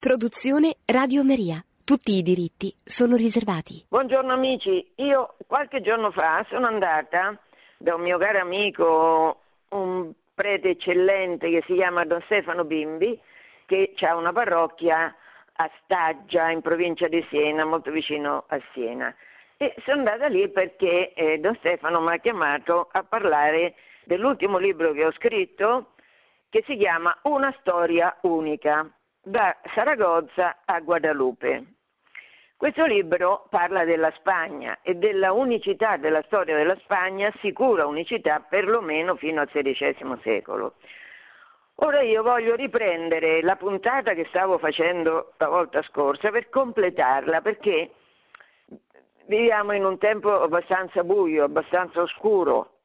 Produzione Radio Maria. Tutti i diritti sono riservati. Buongiorno amici, io qualche giorno fa sono andata da un mio caro amico, un prete eccellente che si chiama Don Stefano Bimbi, che ha una parrocchia a Staggia in provincia di Siena, molto vicino a Siena. E sono andata lì perché eh, Don Stefano mi ha chiamato a parlare dell'ultimo libro che ho scritto che si chiama Una storia unica da Saragozza a Guadalupe. Questo libro parla della Spagna e della unicità della storia della Spagna, sicura unicità perlomeno fino al XVI secolo. Ora io voglio riprendere la puntata che stavo facendo la volta scorsa per completarla perché viviamo in un tempo abbastanza buio, abbastanza oscuro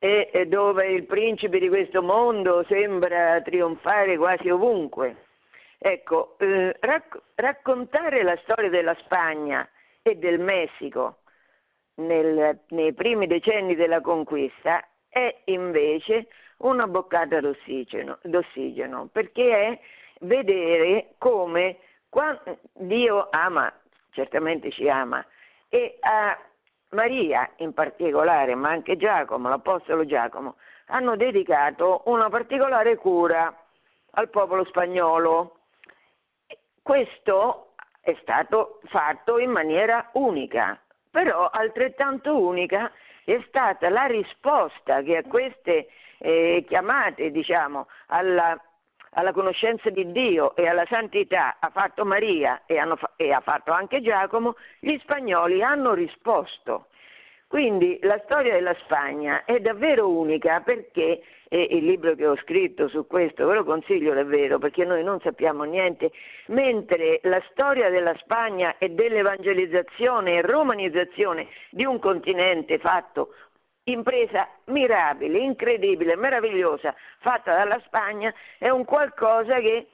e dove il principe di questo mondo sembra trionfare quasi ovunque. Ecco, eh, racc- raccontare la storia della Spagna e del Messico nel, nei primi decenni della conquista è invece una boccata d'ossigeno, d'ossigeno perché è vedere come Dio ama, certamente ci ama, e a Maria in particolare, ma anche Giacomo, l'Apostolo Giacomo, hanno dedicato una particolare cura al popolo spagnolo. Questo è stato fatto in maniera unica, però altrettanto unica è stata la risposta che a queste eh, chiamate, diciamo, alla, alla, conoscenza di Dio e alla santità ha fatto Maria e, hanno, e ha fatto anche Giacomo, gli spagnoli hanno risposto. Quindi la storia della Spagna è davvero unica perché e il libro che ho scritto su questo ve lo consiglio davvero perché noi non sappiamo niente, mentre la storia della Spagna e dell'evangelizzazione e romanizzazione di un continente fatto impresa mirabile, incredibile, meravigliosa fatta dalla Spagna è un qualcosa che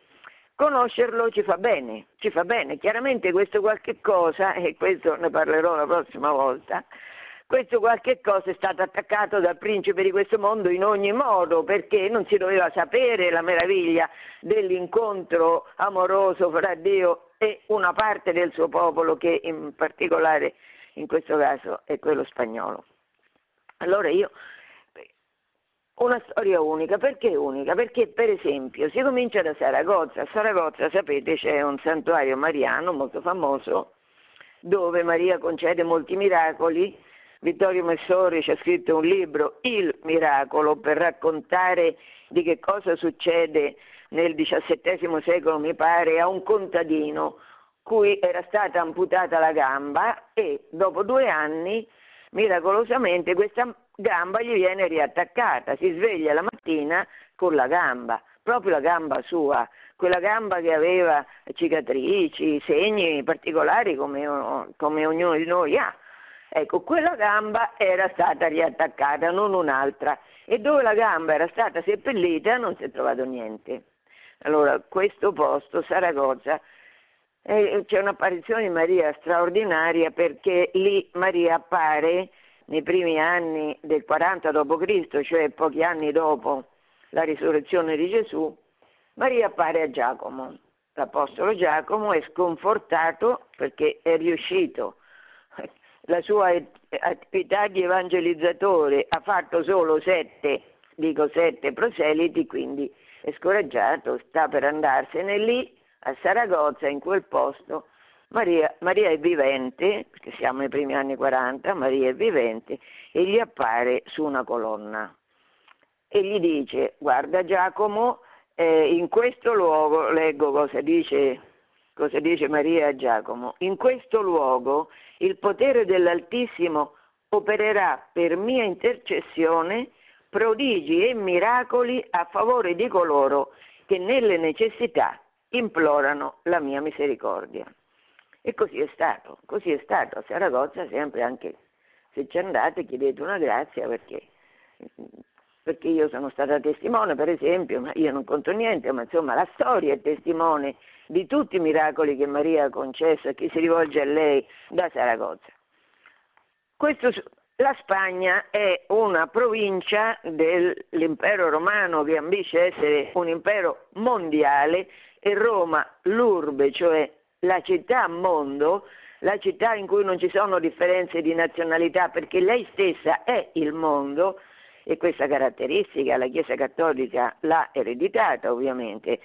conoscerlo ci fa bene, ci fa bene. Chiaramente questo qualche cosa, e questo ne parlerò la prossima volta, questo qualche cosa è stato attaccato dal principe di questo mondo in ogni modo perché non si doveva sapere la meraviglia dell'incontro amoroso fra Dio e una parte del suo popolo che in particolare in questo caso è quello spagnolo. Allora io una storia unica, perché unica? Perché per esempio si comincia da Saragozza, a Saragozza sapete c'è un santuario mariano molto famoso dove Maria concede molti miracoli Vittorio Messori ci ha scritto un libro, Il miracolo, per raccontare di che cosa succede nel XVII secolo, mi pare, a un contadino cui era stata amputata la gamba e dopo due anni, miracolosamente, questa gamba gli viene riattaccata, si sveglia la mattina con la gamba, proprio la gamba sua, quella gamba che aveva cicatrici, segni particolari come, come ognuno di noi ha. Ecco, quella gamba era stata riattaccata, non un'altra, e dove la gamba era stata seppellita non si è trovato niente. Allora, questo posto, Saragozza, eh, c'è un'apparizione di Maria straordinaria perché lì Maria appare nei primi anni del 40 d.C., cioè pochi anni dopo la risurrezione di Gesù, Maria appare a Giacomo. L'Apostolo Giacomo è sconfortato perché è riuscito la sua attività di evangelizzatore ha fatto solo sette, dico sette proseliti, quindi è scoraggiato, sta per andarsene lì a Saragozza, in quel posto. Maria, Maria è vivente, perché siamo nei primi anni 40, Maria è vivente e gli appare su una colonna e gli dice guarda Giacomo, eh, in questo luogo, leggo cosa dice cosa dice Maria a Giacomo, in questo luogo il potere dell'Altissimo opererà per mia intercessione prodigi e miracoli a favore di coloro che nelle necessità implorano la mia misericordia. E così è stato, così è stato. A Saragozza sempre anche se ci andate chiedete una grazia perché, perché io sono stata testimone, per esempio, ma io non conto niente, ma insomma la storia è testimone di tutti i miracoli che Maria ha concesso a chi si rivolge a lei da Saragozza. Questo, la Spagna è una provincia dell'impero romano che ambisce essere un impero mondiale e Roma l'urbe, cioè la città mondo, la città in cui non ci sono differenze di nazionalità perché lei stessa è il mondo e questa caratteristica la Chiesa Cattolica l'ha ereditata ovviamente.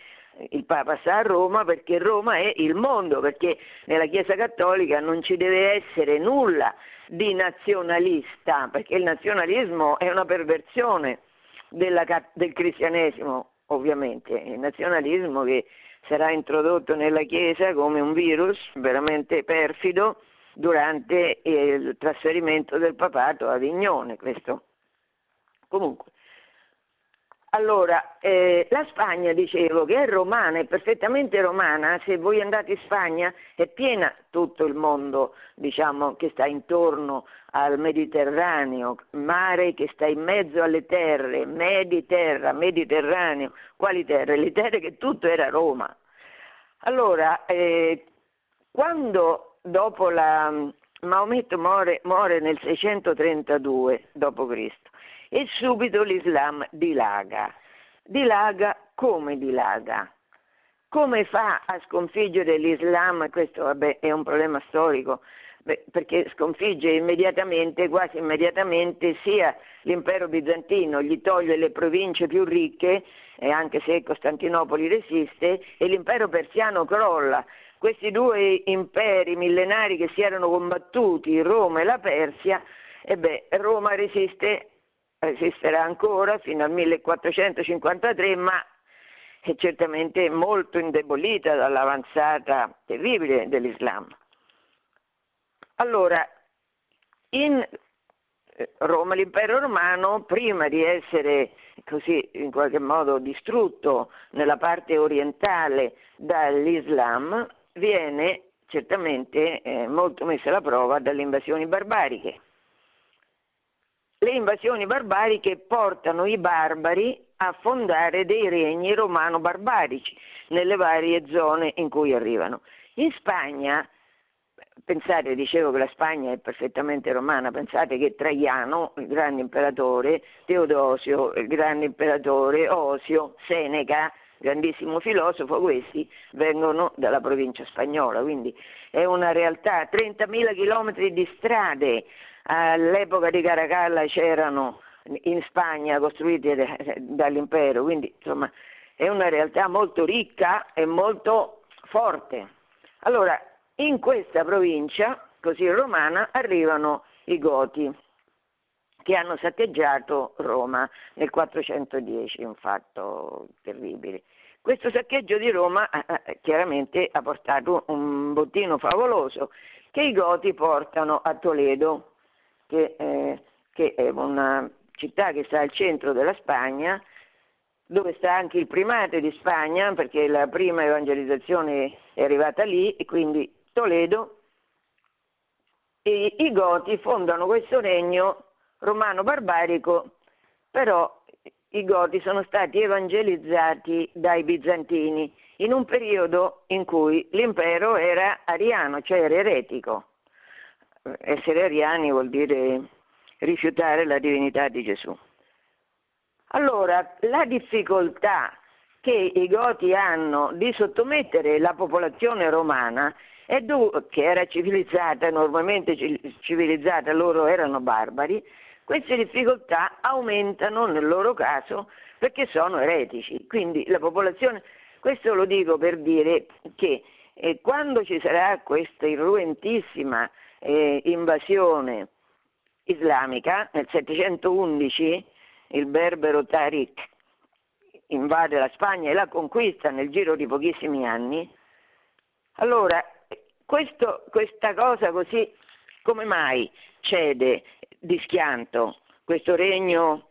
Il Papa sta a Roma perché Roma è il mondo, perché nella Chiesa Cattolica non ci deve essere nulla di nazionalista, perché il nazionalismo è una perversione della, del cristianesimo, ovviamente, il nazionalismo che sarà introdotto nella Chiesa come un virus veramente perfido durante il trasferimento del papato a Avignone. Questo. Comunque, allora, eh, la Spagna, dicevo, che è romana, è perfettamente romana, se voi andate in Spagna è piena tutto il mondo, diciamo, che sta intorno al Mediterraneo, mare che sta in mezzo alle terre, Mediterra, Mediterraneo, quali terre? Le terre che tutto era Roma. Allora, eh, quando dopo la Maometto muore, muore nel 632 d.C., e subito l'Islam dilaga. Dilaga come dilaga? Come fa a sconfiggere l'Islam? Questo vabbè, è un problema storico, perché sconfigge immediatamente, quasi immediatamente, sia l'impero bizantino, gli toglie le province più ricche, e anche se Costantinopoli resiste, e l'impero persiano crolla. Questi due imperi millenari che si erano combattuti, Roma e la Persia, e beh, Roma resiste esisterà ancora fino al 1453, ma è certamente molto indebolita dall'avanzata terribile dell'Islam. Allora, in eh, Roma, l'impero romano, prima di essere così in qualche modo distrutto nella parte orientale dall'Islam, viene certamente eh, molto messa alla prova dalle invasioni barbariche le invasioni barbariche portano i barbari a fondare dei regni romano-barbarici nelle varie zone in cui arrivano. In Spagna, pensate, dicevo che la Spagna è perfettamente romana, pensate che Traiano, il grande imperatore, Teodosio, il grande imperatore, Osio, Seneca, grandissimo filosofo, questi vengono dalla provincia spagnola, quindi è una realtà, 30.000 chilometri di strade, all'epoca di Caracalla c'erano in Spagna costruiti dall'impero, quindi insomma è una realtà molto ricca e molto forte. Allora, in questa provincia, così romana, arrivano i Goti che hanno saccheggiato Roma nel 410, un fatto terribile. Questo saccheggio di Roma eh, eh, chiaramente ha portato un bottino favoloso che i Goti portano a Toledo che, eh, che è una città che sta al centro della Spagna, dove sta anche il primate di Spagna, perché la prima evangelizzazione è arrivata lì, e quindi Toledo, e i Goti fondano questo regno romano-barbarico, però i Goti sono stati evangelizzati dai bizantini in un periodo in cui l'impero era ariano, cioè era eretico essere ariani vuol dire rifiutare la divinità di Gesù. Allora, la difficoltà che i Goti hanno di sottomettere la popolazione romana, du- che era civilizzata, normalmente civilizzata, loro erano barbari, queste difficoltà aumentano nel loro caso perché sono eretici. Quindi la popolazione, questo lo dico per dire che eh, quando ci sarà questa irruentissima eh, invasione islamica, nel 711 il berbero Tariq invade la Spagna e la conquista nel giro di pochissimi anni, allora questo, questa cosa così come mai cede di schianto questo regno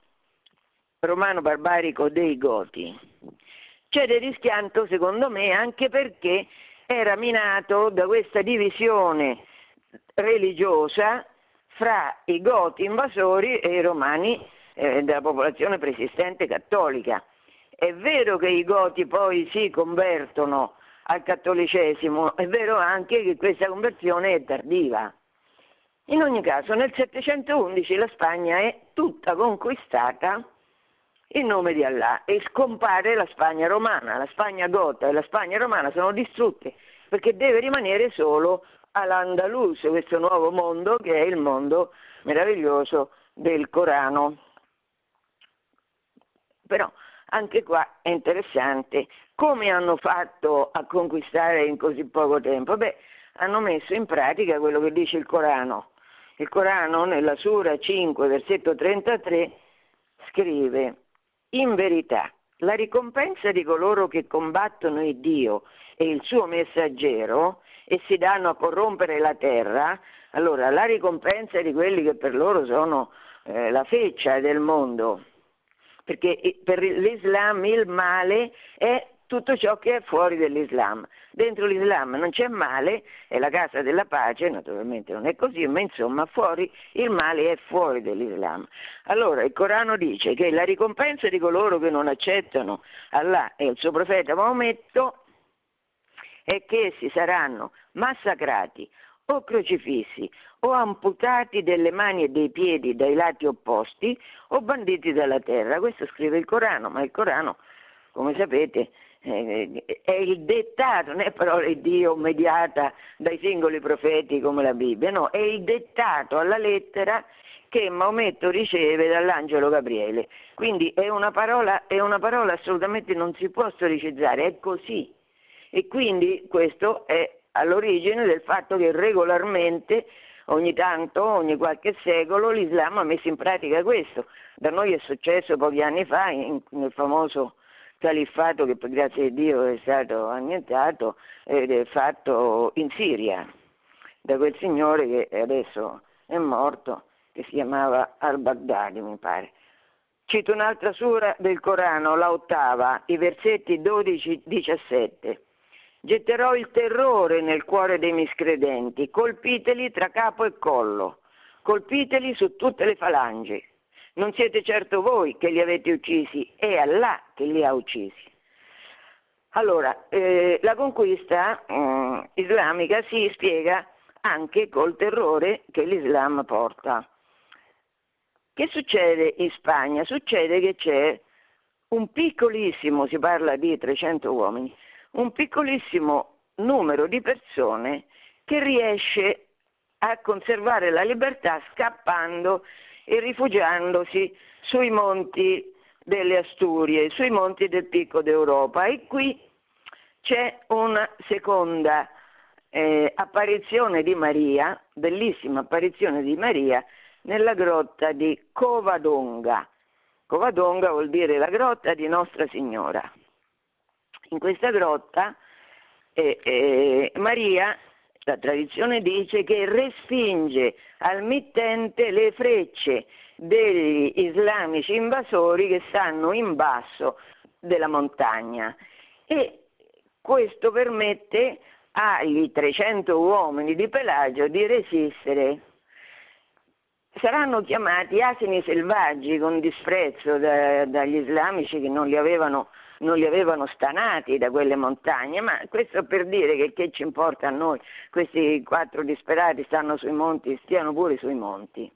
romano barbarico dei Goti? Cede di schianto secondo me anche perché era minato da questa divisione religiosa fra i goti invasori e i romani eh, della popolazione preesistente cattolica. È vero che i goti poi si convertono al cattolicesimo, è vero anche che questa conversione è tardiva. In ogni caso, nel 711 la Spagna è tutta conquistata in nome di Allah e scompare la Spagna romana, la Spagna gota e la Spagna romana sono distrutte perché deve rimanere solo all'Andalus, questo nuovo mondo che è il mondo meraviglioso del Corano. Però anche qua è interessante come hanno fatto a conquistare in così poco tempo. Beh, hanno messo in pratica quello che dice il Corano. Il Corano nella Sura 5, versetto 33 scrive in verità, la ricompensa di coloro che combattono il Dio e il suo messaggero e si danno a corrompere la terra, allora la ricompensa di quelli che per loro sono eh, la feccia del mondo, perché per l'Islam il male è tutto ciò che è fuori dell'Islam. Dentro l'Islam non c'è male, è la casa della pace, naturalmente non è così, ma insomma fuori il male è fuori dell'Islam. Allora il Corano dice che la ricompensa di coloro che non accettano Allah e il suo profeta Maometto è che essi saranno massacrati o crocifissi o amputati delle mani e dei piedi dai lati opposti o banditi dalla terra. Questo scrive il Corano, ma il Corano, come sapete, eh, è il dettato, non è parola di Dio mediata dai singoli profeti come la Bibbia, no, è il dettato alla lettera che Maometto riceve dall'angelo Gabriele. Quindi è una parola, è una parola assolutamente non si può storicizzare, è così. E quindi questo è all'origine del fatto che regolarmente, ogni tanto, ogni qualche secolo, l'Islam ha messo in pratica questo. Da noi è successo pochi anni fa, in, nel famoso califfato che grazie a Dio è stato annientato ed è fatto in Siria da quel signore che adesso è morto, che si chiamava al-Baghdadi, mi pare. Cito un'altra sura del Corano, la ottava, i versetti 12-17. Getterò il terrore nel cuore dei miscredenti, colpiteli tra capo e collo, colpiteli su tutte le falangi. Non siete certo voi che li avete uccisi, è Allah che li ha uccisi. Allora, eh, la conquista eh, islamica si spiega anche col terrore che l'Islam porta. Che succede in Spagna? Succede che c'è un piccolissimo, si parla di 300 uomini, un piccolissimo numero di persone che riesce a conservare la libertà scappando e rifugiandosi sui monti delle Asturie, sui monti del Picco d'Europa. E qui c'è una seconda eh, apparizione di Maria, bellissima apparizione di Maria, nella grotta di Covadonga. Covadonga vuol dire la grotta di Nostra Signora. In questa grotta eh, eh, Maria la tradizione dice che respinge al mittente le frecce degli islamici invasori che stanno in basso della montagna e questo permette agli 300 uomini di Pelagio di resistere. Saranno chiamati asini selvaggi con disprezzo da, dagli islamici che non li avevano non li avevano stanati da quelle montagne, ma questo per dire che, che ci importa a noi, questi quattro disperati stanno sui monti, stiano pure sui monti.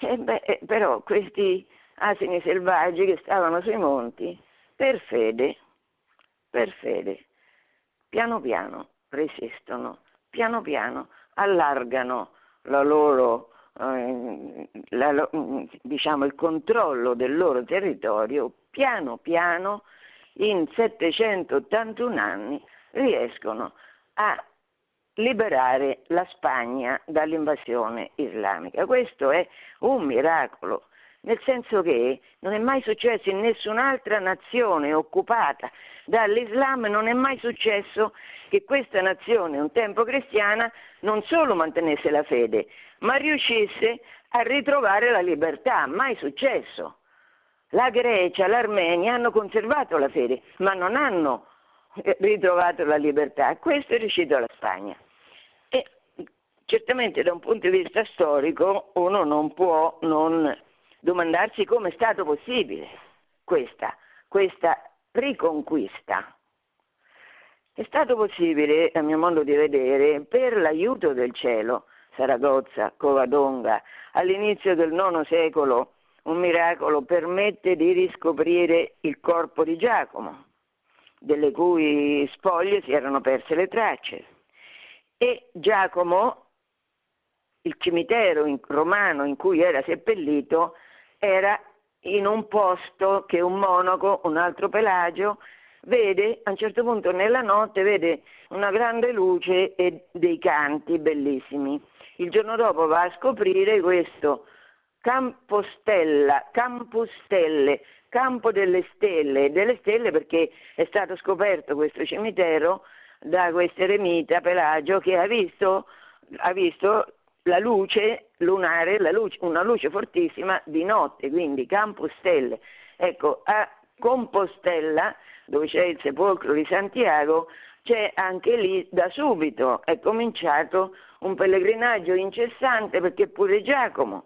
E beh, eh, però questi asini selvaggi che stavano sui monti, per fede, per fede, piano piano resistono, piano piano allargano la loro, eh, la, diciamo, il controllo del loro territorio, piano piano in 781 anni riescono a liberare la Spagna dall'invasione islamica. Questo è un miracolo, nel senso che non è mai successo in nessun'altra nazione occupata dall'Islam, non è mai successo che questa nazione, un tempo cristiana, non solo mantenesse la fede, ma riuscisse a ritrovare la libertà, mai successo la Grecia, l'Armenia hanno conservato la fede, ma non hanno eh, ritrovato la libertà. Questo è riuscito la Spagna. E certamente da un punto di vista storico uno non può non domandarsi come è stato possibile questa, questa riconquista. È stato possibile, a mio modo di vedere, per l'aiuto del cielo, Saragozza, Covadonga, all'inizio del IX secolo un miracolo permette di riscoprire il corpo di Giacomo, delle cui spoglie si erano perse le tracce. E Giacomo, il cimitero romano in cui era seppellito, era in un posto che un monaco, un altro Pelagio, vede a un certo punto nella notte vede una grande luce e dei canti bellissimi. Il giorno dopo va a scoprire questo Campostella, Campostelle, Campo delle Stelle, delle Stelle perché è stato scoperto questo cimitero da questo eremita Pelagio che ha visto, ha visto la luce lunare, la luce, una luce fortissima di notte, quindi Campostelle. Ecco, a Compostella, dove c'è il sepolcro di Santiago, c'è anche lì da subito, è cominciato un pellegrinaggio incessante perché pure Giacomo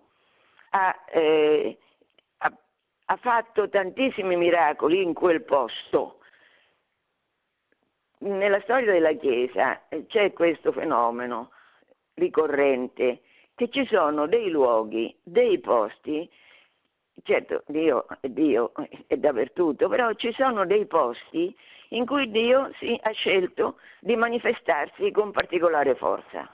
ha, eh, ha, ha fatto tantissimi miracoli in quel posto. Nella storia della Chiesa eh, c'è questo fenomeno ricorrente che ci sono dei luoghi, dei posti, certo Dio è Dio è dappertutto, però ci sono dei posti in cui Dio si ha scelto di manifestarsi con particolare forza.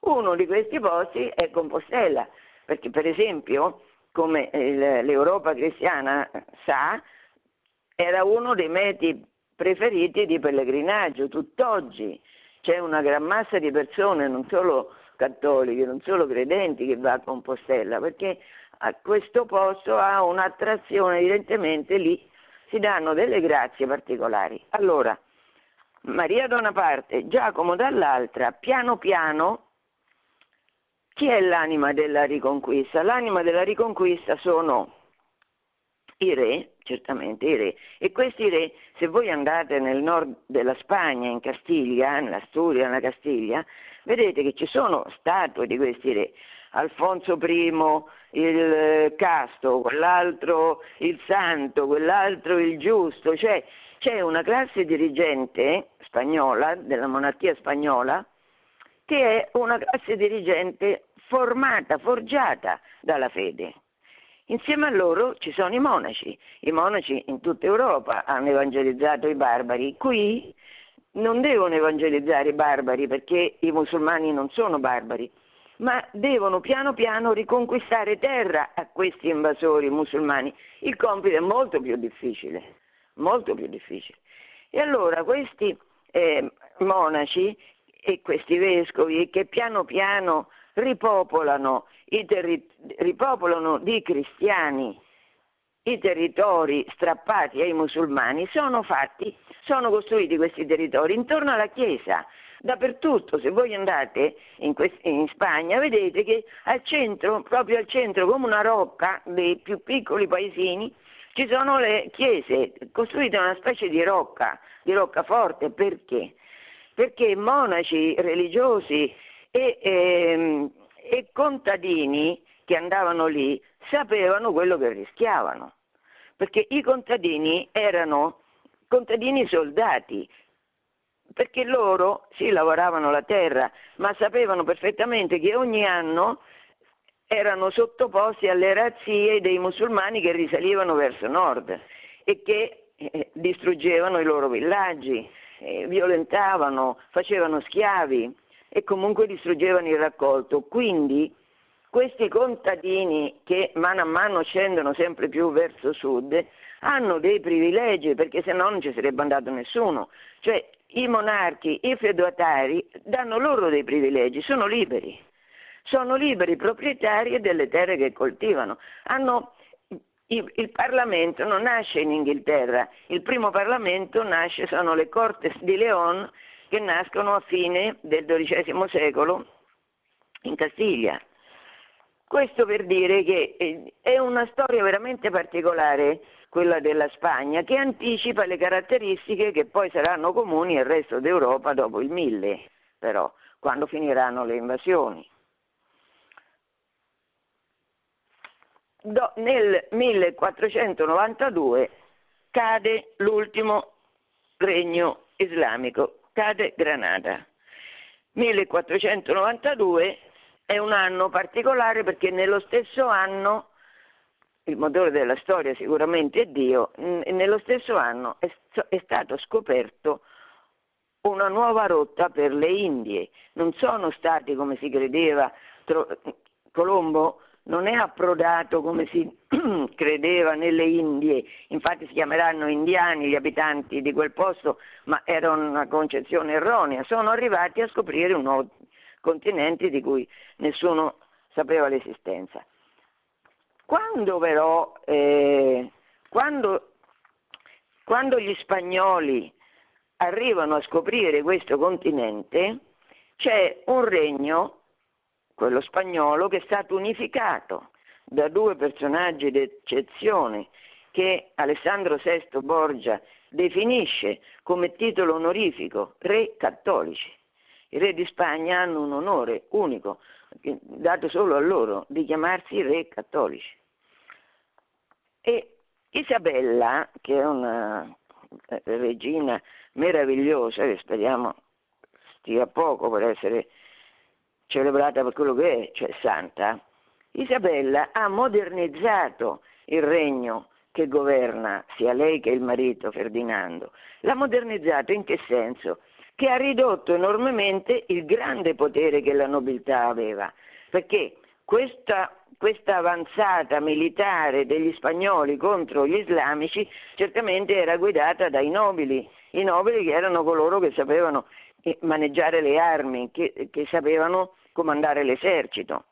Uno di questi posti è Compostela, perché per esempio, come l'Europa cristiana sa, era uno dei meti preferiti di pellegrinaggio. Tutt'oggi c'è una gran massa di persone, non solo cattoliche, non solo credenti, che va a Compostela, perché a questo posto ha un'attrazione, evidentemente lì si danno delle grazie particolari. Allora, Maria da una parte, Giacomo dall'altra, piano piano chi è l'anima della riconquista? L'anima della riconquista sono i re, certamente i re, e questi re, se voi andate nel nord della Spagna, in Castiglia, nella Sturia, nella Castiglia, vedete che ci sono statue di questi re. Alfonso I, il casto, quell'altro il santo, quell'altro il giusto, cioè c'è una classe dirigente spagnola, della monarchia spagnola, che è una classe dirigente formata, forgiata dalla fede. Insieme a loro ci sono i monaci. I monaci in tutta Europa hanno evangelizzato i barbari. Qui non devono evangelizzare i barbari perché i musulmani non sono barbari, ma devono piano piano riconquistare terra a questi invasori musulmani. Il compito è molto più difficile, molto più difficile. E allora questi eh, monaci e questi vescovi che piano piano ripopolano, terri- ripopolano di cristiani i territori strappati ai musulmani, sono fatti, sono costruiti questi territori intorno alla Chiesa. Dappertutto, se voi andate in, quest- in Spagna, vedete che al centro, proprio al centro, come una rocca dei più piccoli paesini, ci sono le chiese costruite una specie di rocca, di roccaforte. Perché? Perché monaci religiosi e, ehm, e contadini che andavano lì sapevano quello che rischiavano, perché i contadini erano contadini soldati, perché loro sì lavoravano la terra, ma sapevano perfettamente che ogni anno erano sottoposti alle razzie dei musulmani che risalivano verso nord e che eh, distruggevano i loro villaggi, eh, violentavano, facevano schiavi e comunque distruggevano il raccolto. Quindi questi contadini che mano a mano scendono sempre più verso sud hanno dei privilegi perché se no non ci sarebbe andato nessuno. Cioè i monarchi, i feudatari danno loro dei privilegi, sono liberi. Sono liberi proprietari delle terre che coltivano. Hanno il, Parlamento non nasce in Inghilterra, il primo Parlamento nasce, sono le Cortes di León che nascono a fine del XII secolo in Castiglia. Questo per dire che eh, è una storia veramente particolare quella della Spagna che anticipa le caratteristiche che poi saranno comuni al resto d'Europa dopo il 1000, però, quando finiranno le invasioni. Do, nel 1492 cade l'ultimo regno islamico cade Granada. 1492 è un anno particolare perché nello stesso anno il motore della storia sicuramente è Dio, nello stesso anno è, è stato scoperto una nuova rotta per le Indie. Non sono stati, come si credeva, Colombo non è approdato come si credeva nelle Indie, infatti si chiameranno indiani gli abitanti di quel posto, ma era una concezione erronea, sono arrivati a scoprire un nuovo continente di cui nessuno sapeva l'esistenza. Quando però, eh, quando, quando gli spagnoli arrivano a scoprire questo continente, c'è un regno, quello spagnolo, che è stato unificato da due personaggi d'eccezione che Alessandro VI Borgia definisce come titolo onorifico re cattolici. I re di Spagna hanno un onore unico, dato solo a loro, di chiamarsi re cattolici. E Isabella, che è una eh, regina meravigliosa che speriamo stia poco per essere celebrata per quello che è, cioè santa, Isabella ha modernizzato il regno che governa sia lei che il marito Ferdinando. L'ha modernizzato in che senso? Che ha ridotto enormemente il grande potere che la nobiltà aveva, perché questa questa avanzata militare degli spagnoli contro gli islamici certamente era guidata dai nobili, i nobili che erano coloro che sapevano maneggiare le armi, che, che sapevano comandare l'esercito.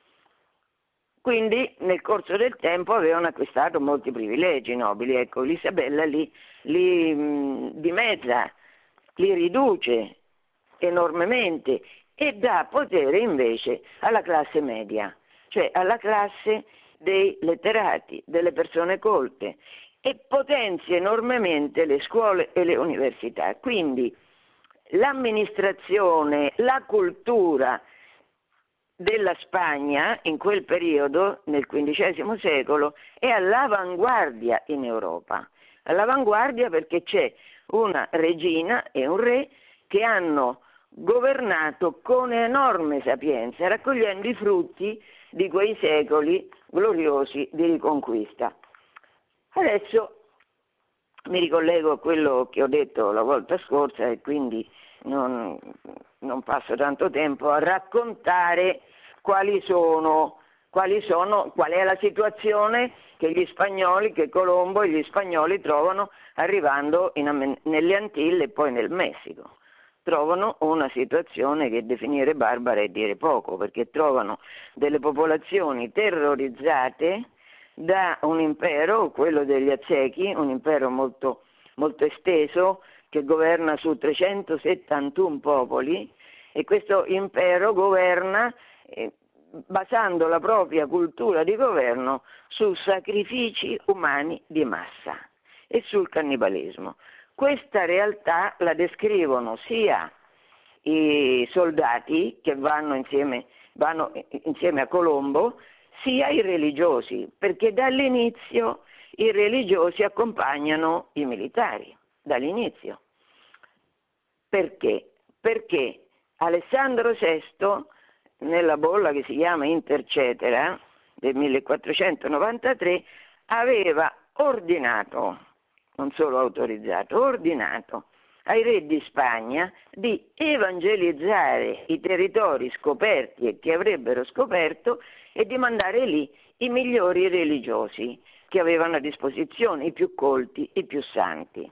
Quindi nel corso del tempo avevano acquistato molti privilegi nobili, ecco, l'Isabella li, li mh, dimezza, li riduce enormemente e dà potere invece alla classe media cioè alla classe dei letterati, delle persone colte e potenzia enormemente le scuole e le università. Quindi l'amministrazione, la cultura della Spagna in quel periodo, nel XV secolo, è all'avanguardia in Europa. All'avanguardia perché c'è una regina e un re che hanno governato con enorme sapienza, raccogliendo i frutti di quei secoli gloriosi di riconquista. Adesso mi ricollego a quello che ho detto la volta scorsa e quindi non, non passo tanto tempo a raccontare quali sono, quali sono, qual è la situazione che gli spagnoli, che Colombo e gli spagnoli trovano arrivando in, nelle Antille e poi nel Messico. Trovano una situazione che definire barbara è dire poco, perché trovano delle popolazioni terrorizzate da un impero, quello degli Aztechi, un impero molto, molto esteso che governa su 371 popoli e questo impero governa eh, basando la propria cultura di governo su sacrifici umani di massa e sul cannibalismo. Questa realtà la descrivono sia i soldati che vanno insieme, vanno insieme a Colombo, sia i religiosi, perché dall'inizio i religiosi accompagnano i militari, dall'inizio. Perché? Perché Alessandro VI, nella bolla che si chiama Intercetera del 1493, aveva ordinato non solo autorizzato, ordinato ai re di Spagna di evangelizzare i territori scoperti e che avrebbero scoperto e di mandare lì i migliori religiosi che avevano a disposizione, i più colti, i più santi.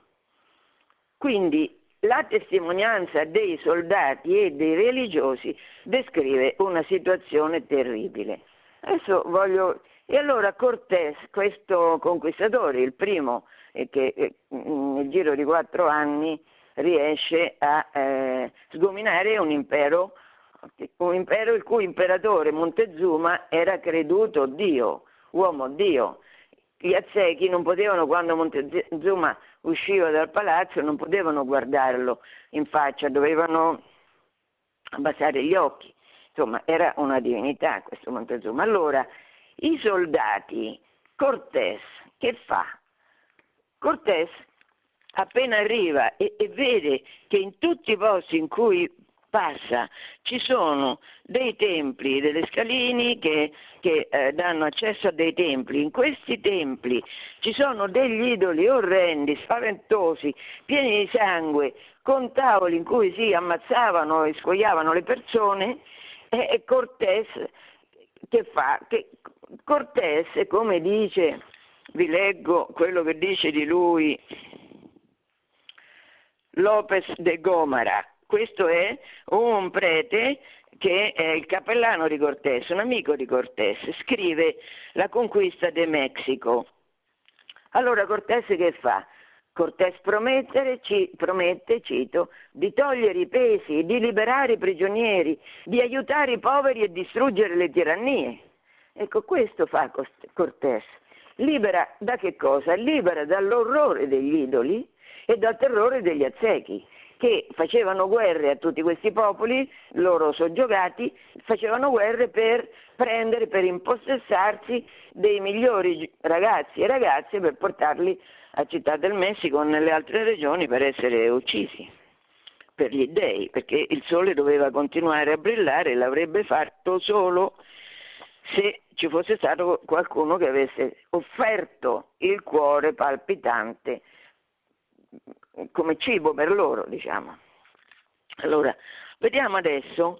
Quindi la testimonianza dei soldati e dei religiosi descrive una situazione terribile. Adesso voglio... E allora Cortés, questo conquistatore, il primo e che eh, nel giro di quattro anni riesce a eh, sgominare un impero, un impero il cui imperatore Montezuma era creduto Dio, uomo Dio. Gli azzechi non potevano, quando Montezuma usciva dal palazzo, non potevano guardarlo in faccia, dovevano abbassare gli occhi. Insomma, era una divinità questo Montezuma. Allora, i soldati, Cortés, che fa? Cortés appena arriva e, e, vede che in tutti i posti in cui passa. Ci sono dei templi, delle scalini che, che eh, danno accesso a dei templi. In questi templi ci sono degli idoli orrendi, spaventosi, pieni di sangue, con tavoli in cui si ammazzavano e scoiavano le persone e, e Cortés che fa? Che Cortés, come dice, vi leggo quello che dice di lui Lopez de Gomara, questo è un prete che è il cappellano di Cortés, un amico di Cortés, scrive La conquista de Mexico. Allora Cortés che fa? Cortés promette, cito, di togliere i pesi, di liberare i prigionieri, di aiutare i poveri e distruggere le tirannie. Ecco, questo fa Cortés. Libera da che cosa? Libera dall'orrore degli idoli e dal terrore degli azzechi che facevano guerre a tutti questi popoli, loro soggiogati, facevano guerre per prendere, per impossessarsi dei migliori ragazzi e ragazze per portarli a Città del Messico o nelle altre regioni per essere uccisi per gli dei, perché il sole doveva continuare a brillare e l'avrebbe fatto solo se ci fosse stato qualcuno che avesse offerto il cuore palpitante come cibo per loro, diciamo. Allora, vediamo adesso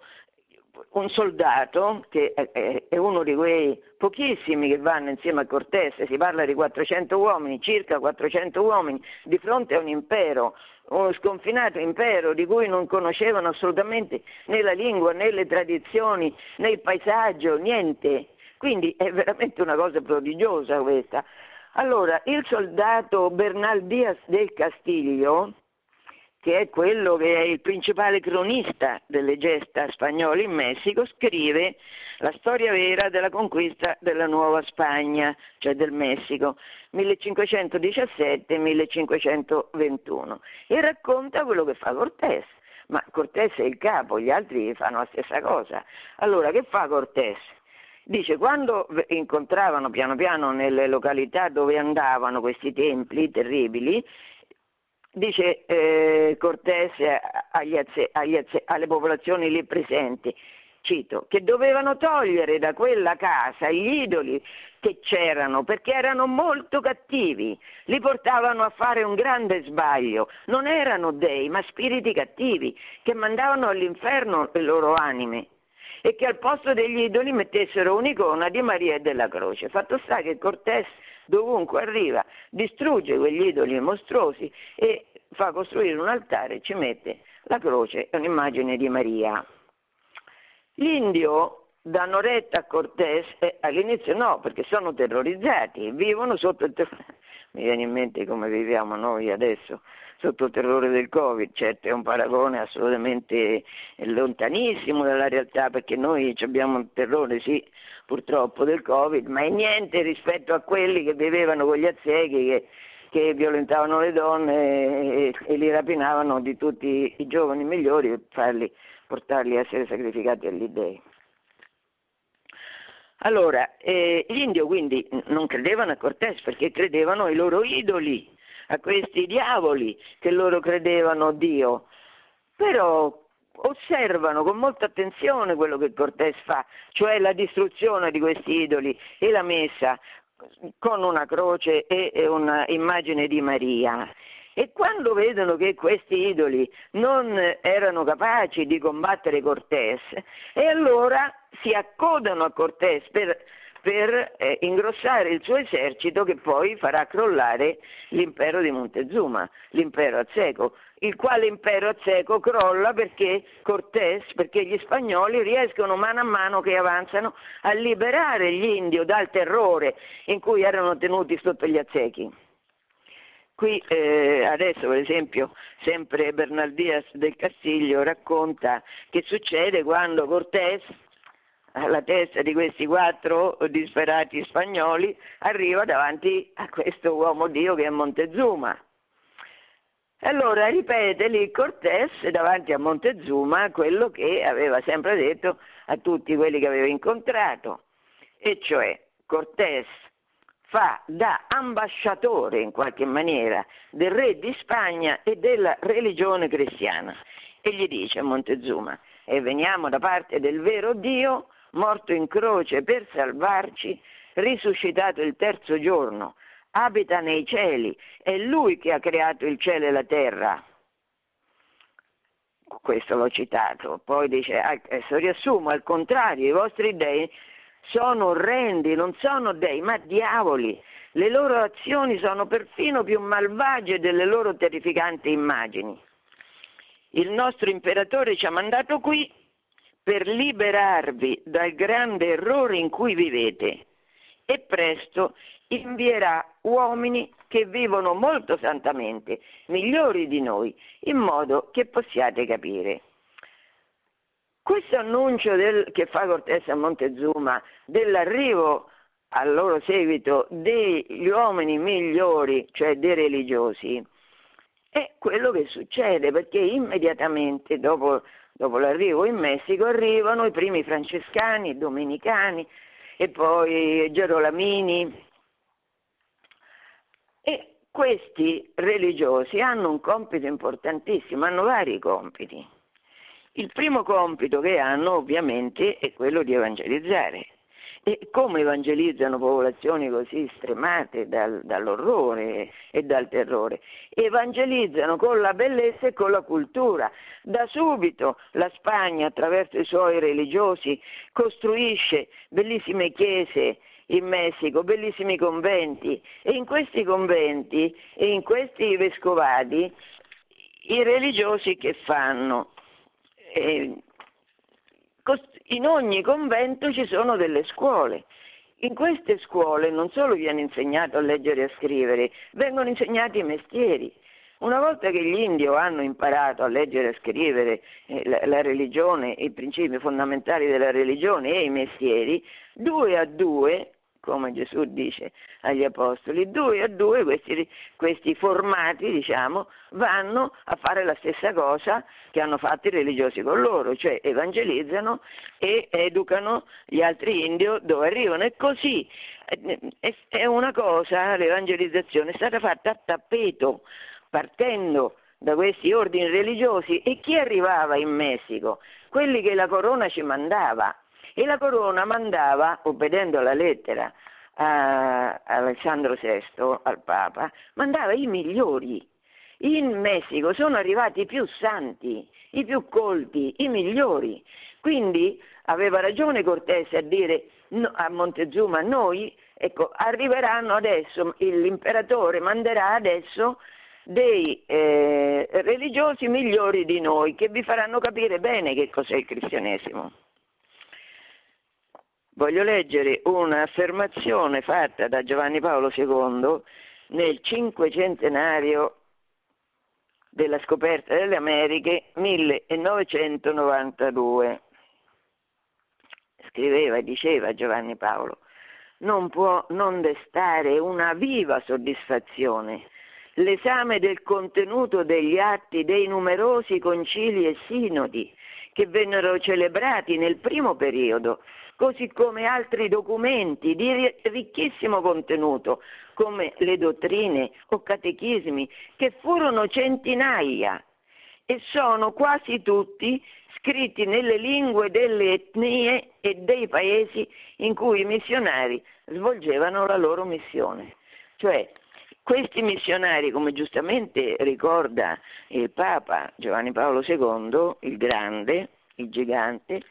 un soldato che è uno di quei pochissimi che vanno insieme a Cortés, si parla di 400 uomini, circa 400 uomini, di fronte a un impero, uno sconfinato impero di cui non conoscevano assolutamente né la lingua, né le tradizioni, né il paesaggio, niente. Quindi è veramente una cosa prodigiosa questa. Allora, il soldato Bernal Díaz del Castiglio, che è quello che è il principale cronista delle gesta spagnole in Messico, scrive la storia vera della conquista della Nuova Spagna, cioè del Messico, 1517-1521, e racconta quello che fa Cortés. Ma Cortés è il capo, gli altri fanno la stessa cosa. Allora, che fa Cortés? Dice, quando incontravano piano piano nelle località dove andavano questi templi terribili, dice eh, Cortés agli azze, agli azze, alle popolazioni lì presenti, cito, che dovevano togliere da quella casa gli idoli che c'erano perché erano molto cattivi, li portavano a fare un grande sbaglio, non erano dei ma spiriti cattivi che mandavano all'inferno le loro anime e che al posto degli idoli mettessero un'icona di Maria e della Croce. Fatto sta che Cortés dovunque arriva distrugge quegli idoli mostruosi e fa costruire un altare e ci mette la croce e un'immagine di Maria. L'indio danno retta a Cortés e all'inizio no, perché sono terrorizzati, vivono sotto il terrore. Mi viene in mente come viviamo noi adesso, sotto il terrore del Covid, certo è un paragone assolutamente lontanissimo dalla realtà perché noi abbiamo un terrore, sì, purtroppo del Covid, ma è niente rispetto a quelli che vivevano con gli azzechi che, che violentavano le donne e, e, li rapinavano di tutti i giovani migliori per farli, portarli a essere sacrificati agli dei. Allora, eh, gli indio quindi non credevano a Cortés perché credevano ai loro idoli, a questi diavoli che loro credevano Dio, però osservano con molta attenzione quello che Cortés fa, cioè la distruzione di questi idoli e la messa con una croce e un'immagine di Maria. E quando vedono che questi idoli non erano capaci di combattere Cortés, e allora si accodano a Cortés per per eh, ingrossare il suo esercito che poi farà crollare l'impero di Montezuma, l'impero azteco, il quale impero azteco crolla perché Cortés, perché gli spagnoli riescono mano a mano che avanzano a liberare gli indio dal terrore in cui erano tenuti sotto gli aztechi. Qui eh, adesso per esempio sempre Bernal del Castiglio racconta che succede quando Cortés alla testa di questi quattro disperati spagnoli, arriva davanti a questo uomo Dio che è Montezuma. Allora ripete lì Cortés davanti a Montezuma quello che aveva sempre detto a tutti quelli che aveva incontrato, e cioè Cortés fa da ambasciatore in qualche maniera del re di Spagna e della religione cristiana e gli dice a Montezuma, e veniamo da parte del vero Dio, morto in croce per salvarci, risuscitato il terzo giorno, abita nei cieli, è lui che ha creato il cielo e la terra. Questo l'ho citato, poi dice, adesso riassumo, al contrario, i vostri dei sono orrendi, non sono dei, ma diavoli. Le loro azioni sono perfino più malvagie delle loro terrificanti immagini. Il nostro imperatore ci ha mandato qui per liberarvi dal grande errore in cui vivete e presto invierà uomini che vivono molto santamente, migliori di noi, in modo che possiate capire. Questo annuncio del, che fa Cortese a Montezuma dell'arrivo al loro seguito degli uomini migliori, cioè dei religiosi, è quello che succede perché immediatamente dopo, dopo l'arrivo in Messico arrivano i primi francescani, i domenicani e poi Gerolamini e questi religiosi hanno un compito importantissimo, hanno vari compiti. Il primo compito che hanno ovviamente è quello di evangelizzare e come evangelizzano popolazioni così stremate dal, dall'orrore e dal terrore? Evangelizzano con la bellezza e con la cultura. Da subito la Spagna, attraverso i suoi religiosi, costruisce bellissime chiese in Messico, bellissimi conventi e in questi conventi e in questi vescovadi i religiosi che fanno? Eh, in ogni convento ci sono delle scuole. In queste scuole non solo viene insegnato a leggere e a scrivere, vengono insegnati i mestieri. Una volta che gli indio hanno imparato a leggere e a scrivere eh, la, la, religione, i principi fondamentali della religione e i mestieri, due a due come Gesù dice agli apostoli, due a due questi, questi, formati, diciamo, vanno a fare la stessa cosa che hanno fatto i religiosi con loro, cioè evangelizzano e educano gli altri indio dove arrivano. E così è una cosa, l'evangelizzazione è stata fatta a tappeto, partendo da questi ordini religiosi e chi arrivava in Messico? Quelli che la corona ci mandava e la corona mandava, obbedendo alla lettera a Alessandro VI, al Papa, mandava i migliori. In Messico sono arrivati i più santi, i più colti, i migliori. Quindi aveva ragione Cortese a dire a Montezuma, noi, ecco, arriveranno adesso, l'imperatore manderà adesso dei eh, religiosi migliori di noi che vi faranno capire bene che cos'è il cristianesimo. Voglio leggere un'affermazione fatta da Giovanni Paolo II nel cinquecentenario della scoperta delle Americhe 1992. Scriveva e diceva Giovanni Paolo, non può non destare una viva soddisfazione l'esame del contenuto degli atti dei numerosi concili e sinodi che vennero celebrati nel primo periodo così come altri documenti di ricchissimo contenuto, come le dottrine o catechismi, che furono centinaia e sono quasi tutti scritti nelle lingue delle etnie e dei paesi in cui i missionari svolgevano la loro missione. Cioè, questi missionari, come giustamente ricorda il Papa Giovanni Paolo II, il grande, il gigante,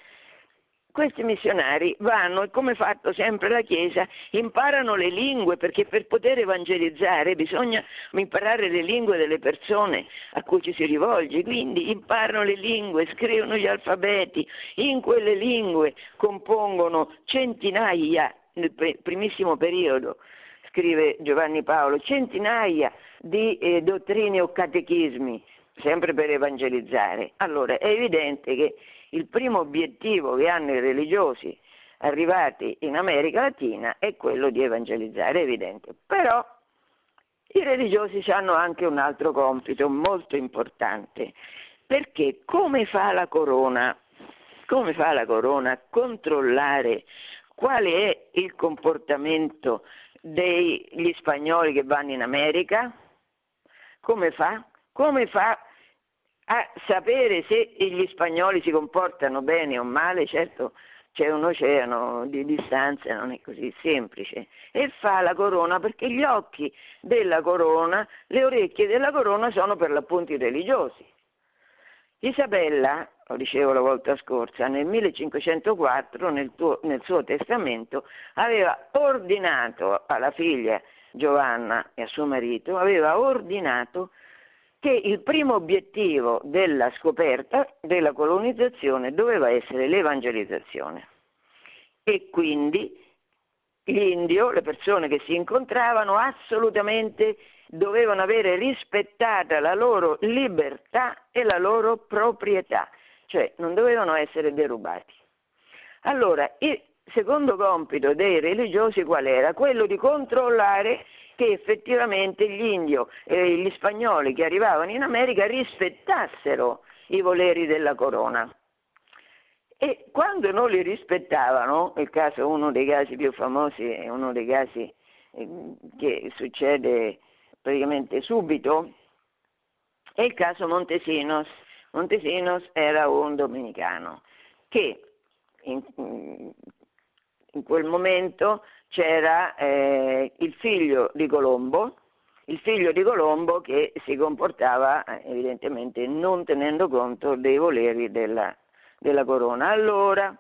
questi missionari vanno e come fatto sempre la Chiesa imparano le lingue perché per poter evangelizzare bisogna imparare le lingue delle persone a cui ci si rivolge, quindi imparano le lingue, scrivono gli alfabeti, in quelle lingue compongono centinaia nel primissimo periodo scrive Giovanni Paolo, centinaia di eh, dottrine o catechismi, sempre per evangelizzare. Allora è evidente che il primo obiettivo che hanno i religiosi arrivati in America Latina è quello di evangelizzare, è evidente. Però i religiosi hanno anche un altro compito molto importante, perché come fa la corona? Come fa la corona a controllare qual è il comportamento degli spagnoli che vanno in America? Come fa? Come fa a sapere se gli spagnoli si comportano bene o male, certo c'è un oceano di distanza, non è così semplice, e fa la corona perché gli occhi della corona, le orecchie della corona sono per l'appunto i religiosi. Isabella, lo dicevo la volta scorsa, nel 1504 nel, tuo, nel suo testamento aveva ordinato alla figlia Giovanna e a suo marito, aveva ordinato che il primo obiettivo della scoperta, della colonizzazione, doveva essere l'evangelizzazione. E quindi l'indio, le persone che si incontravano, assolutamente dovevano avere rispettata la loro libertà e la loro proprietà, cioè non dovevano essere derubati. Allora, il secondo compito dei religiosi qual era? Quello di controllare che effettivamente gli indio e gli spagnoli che arrivavano in America rispettassero i voleri della corona. E quando non li rispettavano, il caso, uno dei casi più famosi è uno dei casi eh, che succede praticamente subito, è il caso Montesinos. Montesinos era un domenicano che in, in quel momento c'era eh, il figlio di Colombo, il figlio di Colombo che si comportava eh, evidentemente non tenendo conto dei voleri della, della corona. Allora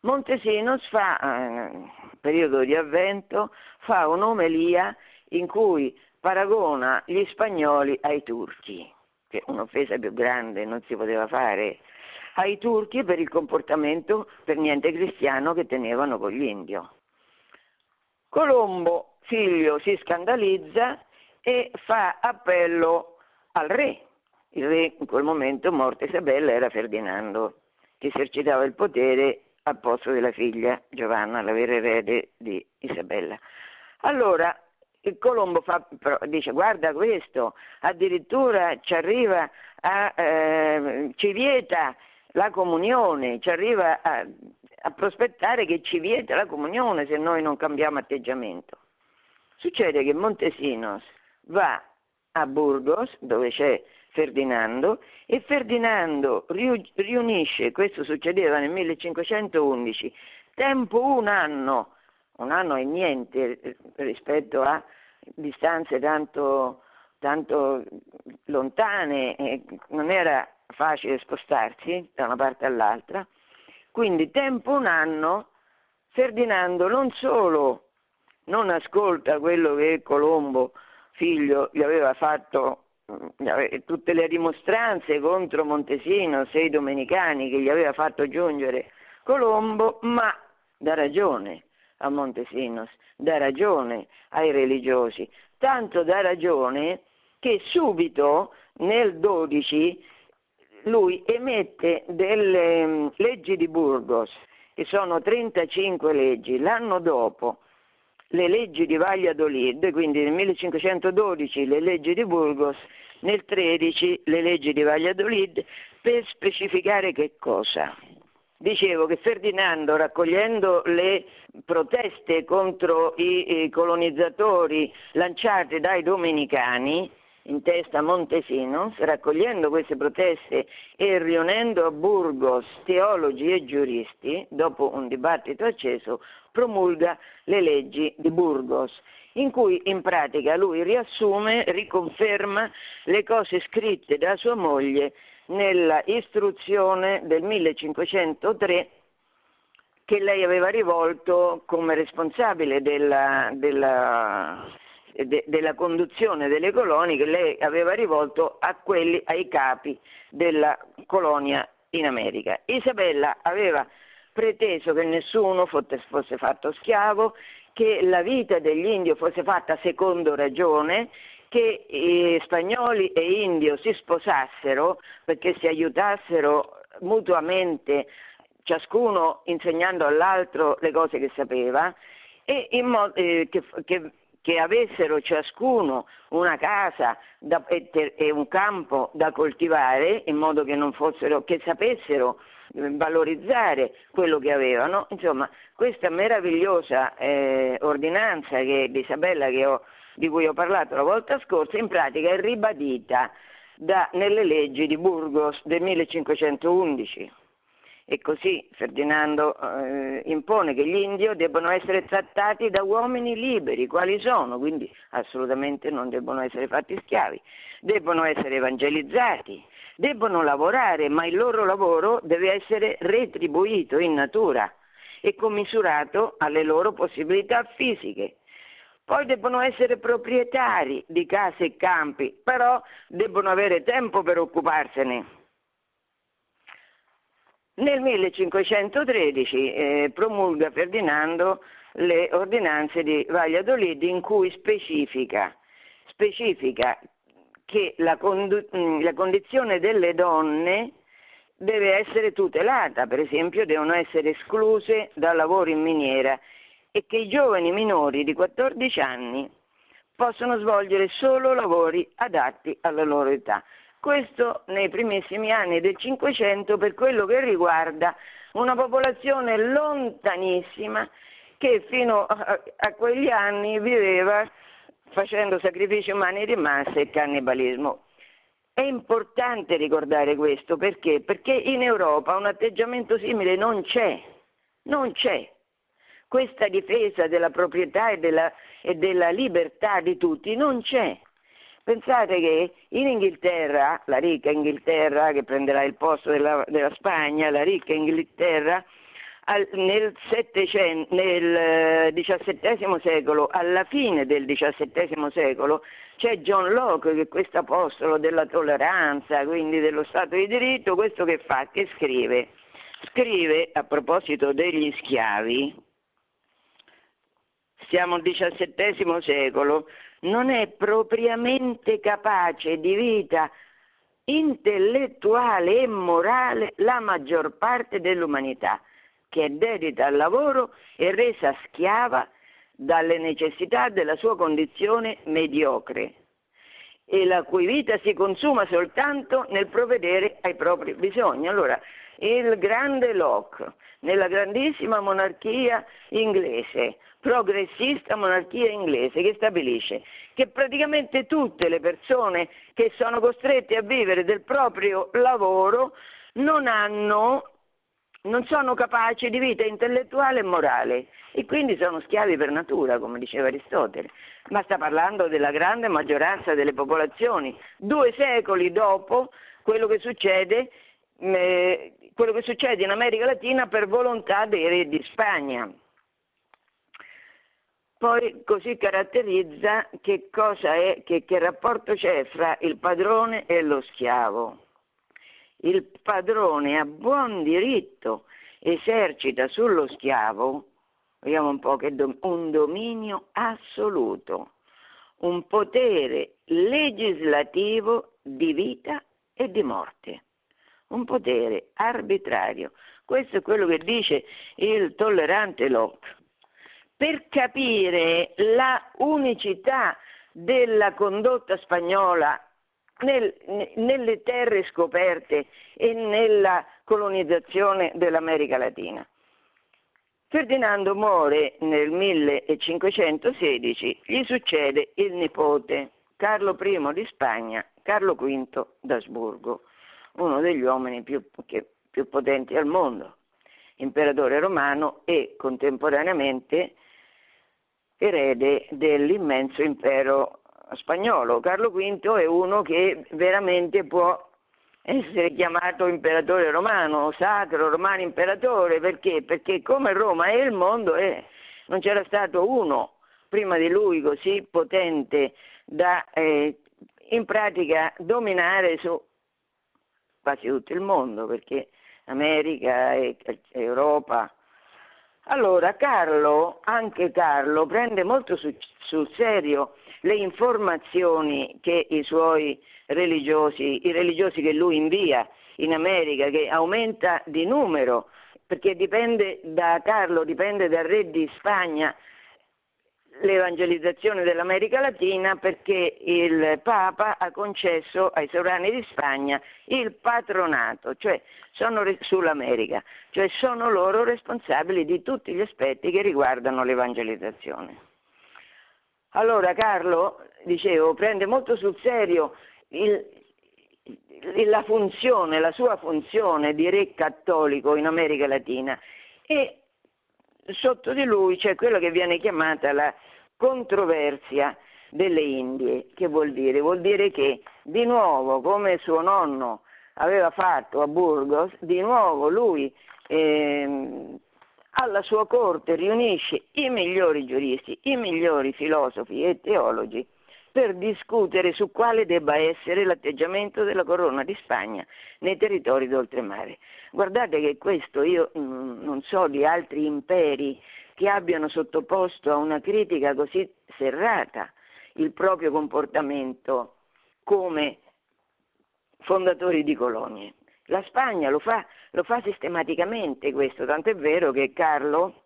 Montesinos fa, eh, periodo di avvento, fa un'omelia in cui paragona gli spagnoli ai turchi, che un'offesa più grande non si poteva fare ai turchi per il comportamento per niente cristiano che tenevano con gli indio. Colombo, figlio, si scandalizza e fa appello al re. Il re in quel momento, morta Isabella, era Ferdinando, che esercitava il potere al posto della figlia Giovanna, la vera erede di Isabella. Allora, il Colombo fa, dice guarda questo, addirittura ci arriva a, eh, ci vieta la comunione, ci arriva a, a prospettare che ci vieta la comunione se noi non cambiamo atteggiamento. Succede che Montesinos va a Burgos, dove c'è Ferdinando, e Ferdinando riunisce, questo succedeva nel 1511, tempo un anno, un anno è niente rispetto a distanze tanto, tanto lontane, non era facile spostarsi da una parte all'altra, quindi tempo un anno Ferdinando non solo non ascolta quello che Colombo, figlio, gli aveva fatto tutte le dimostranze contro Montesino, sei domenicani che gli aveva fatto giungere Colombo, ma dà ragione a Montesinos, dà ragione ai religiosi, tanto dà ragione che subito nel 12 lui emette delle mm, leggi di Burgos, che sono 35 leggi, l'anno dopo le leggi di Valladolid, quindi nel 1512 le leggi di Burgos, nel 13 le leggi di Valladolid, per specificare che cosa? Dicevo che Ferdinando, raccogliendo le proteste contro i colonizzatori lanciate dai domenicani, in testa Montesinos, raccogliendo queste proteste e riunendo a Burgos teologi e giuristi, dopo un dibattito acceso, promulga le leggi di Burgos, in cui in pratica lui riassume, riconferma le cose scritte da sua moglie nella istruzione del 1503 che lei aveva rivolto come responsabile della, della de, della conduzione delle colonie che lei aveva rivolto a quelli, ai capi della colonia in America. Isabella aveva preteso che nessuno fosse fatto schiavo, che la vita degli indios fosse fatta secondo ragione, che eh, spagnoli e indio si sposassero perché si aiutassero mutuamente, ciascuno insegnando all'altro le cose che sapeva, e modo, eh, che, che che avessero ciascuno una casa da, e, e, un campo da coltivare in modo che, fossero, che sapessero valorizzare quello che avevano, insomma questa meravigliosa eh, ordinanza che, di Isabella che ho, di cui ho parlato la volta scorsa in pratica è ribadita da, nelle leggi di Burgos del 1511. E così Ferdinando eh, impone che gli indios debbano essere trattati da uomini liberi, quali sono, quindi assolutamente non debbono essere fatti schiavi, debbono essere evangelizzati, debbono lavorare, ma il loro lavoro deve essere retribuito in natura e commisurato alle loro possibilità fisiche. Poi debbono essere proprietari di case e campi, però debbono avere tempo per occuparsene nel 1513 eh, promulga Ferdinando le ordinanze di Valladolid in cui specifica, specifica che la, condu- mm, la condizione delle donne deve essere tutelata, per esempio devono essere escluse dal lavoro in miniera e che i giovani minori di 14 anni possono svolgere solo lavori adatti alla loro età. Questo nei primissimi anni del Cinquecento per quello che riguarda una popolazione lontanissima che fino a, quegli anni viveva facendo sacrifici umani di massa e cannibalismo. È importante ricordare questo perché? Perché in Europa un atteggiamento simile non c'è, non c'è. Questa difesa della proprietà e della, e della libertà di tutti non c'è. Pensate che in Inghilterra, la ricca Inghilterra che prenderà il posto della, della Spagna, la ricca Inghilterra, al, nel, nel XVII secolo, alla fine del XVII secolo, c'è John Locke, che è questo apostolo della tolleranza, quindi dello Stato di diritto, questo che fa? Che scrive? Scrive a proposito degli schiavi, siamo al XVII secolo, non è propriamente capace di vita intellettuale e morale la maggior parte dell'umanità, che è dedita al lavoro e resa schiava dalle necessità della sua condizione mediocre e la cui vita si consuma soltanto nel provvedere ai propri bisogni. Allora, il grande Locke, nella grandissima monarchia inglese, progressista monarchia inglese, che stabilisce che praticamente tutte le persone che sono costrette a vivere del proprio lavoro non hanno non sono capaci di vita intellettuale e morale e quindi sono schiavi per natura, come diceva Aristotele. Ma sta parlando della grande maggioranza delle popolazioni. Due secoli dopo quello che succede eh, quello che succede in America Latina per volontà dei re di Spagna. Poi così caratterizza che, è, che, che rapporto c'è fra il padrone e lo schiavo. Il padrone a buon diritto esercita sullo schiavo, vediamo un po' che un dominio assoluto, un potere legislativo di vita e di morte un potere arbitrario. Questo è quello che dice il tollerante Locke. Per capire la unicità della condotta spagnola nel, nelle terre scoperte e nella colonizzazione dell'America Latina. Ferdinando muore nel 1516, gli succede il nipote Carlo I di Spagna, Carlo V d'Asburgo uno degli uomini più, che, più potenti al mondo, imperatore romano e contemporaneamente erede dell'immenso impero spagnolo. Carlo V è uno che veramente può essere chiamato imperatore romano, sacro romano imperatore, perché? Perché come Roma è il mondo è, non c'era stato uno prima di lui così potente da eh, in pratica dominare su quasi tutto il mondo, perché America e Europa. Allora Carlo, anche Carlo, prende molto su, sul serio le informazioni che i suoi religiosi, i religiosi che lui invia in America, che aumenta di numero, perché dipende da Carlo, dipende dal re di Spagna l'evangelizzazione dell'America Latina perché il Papa ha concesso ai sovrani di Spagna il patronato, cioè sono sull'America, cioè sono loro responsabili di tutti gli aspetti che riguardano l'evangelizzazione. Allora Carlo, dicevo, prende molto sul serio il, la funzione, la sua funzione di re cattolico in America Latina e sotto di lui c'è quello che viene chiamata la controversia delle Indie. Che vuol dire? Vuol dire che di nuovo, come suo nonno aveva fatto a Burgos, di nuovo lui eh, alla sua corte riunisce i migliori giuristi, i migliori filosofi e teologi per discutere su quale debba essere l'atteggiamento della corona di Spagna nei territori d'oltremare. Guardate che questo io mm, non so di altri imperi che abbiano sottoposto a una critica così serrata il proprio comportamento come fondatori di colonie. La Spagna lo fa, lo fa sistematicamente questo, tant'è vero che Carlo,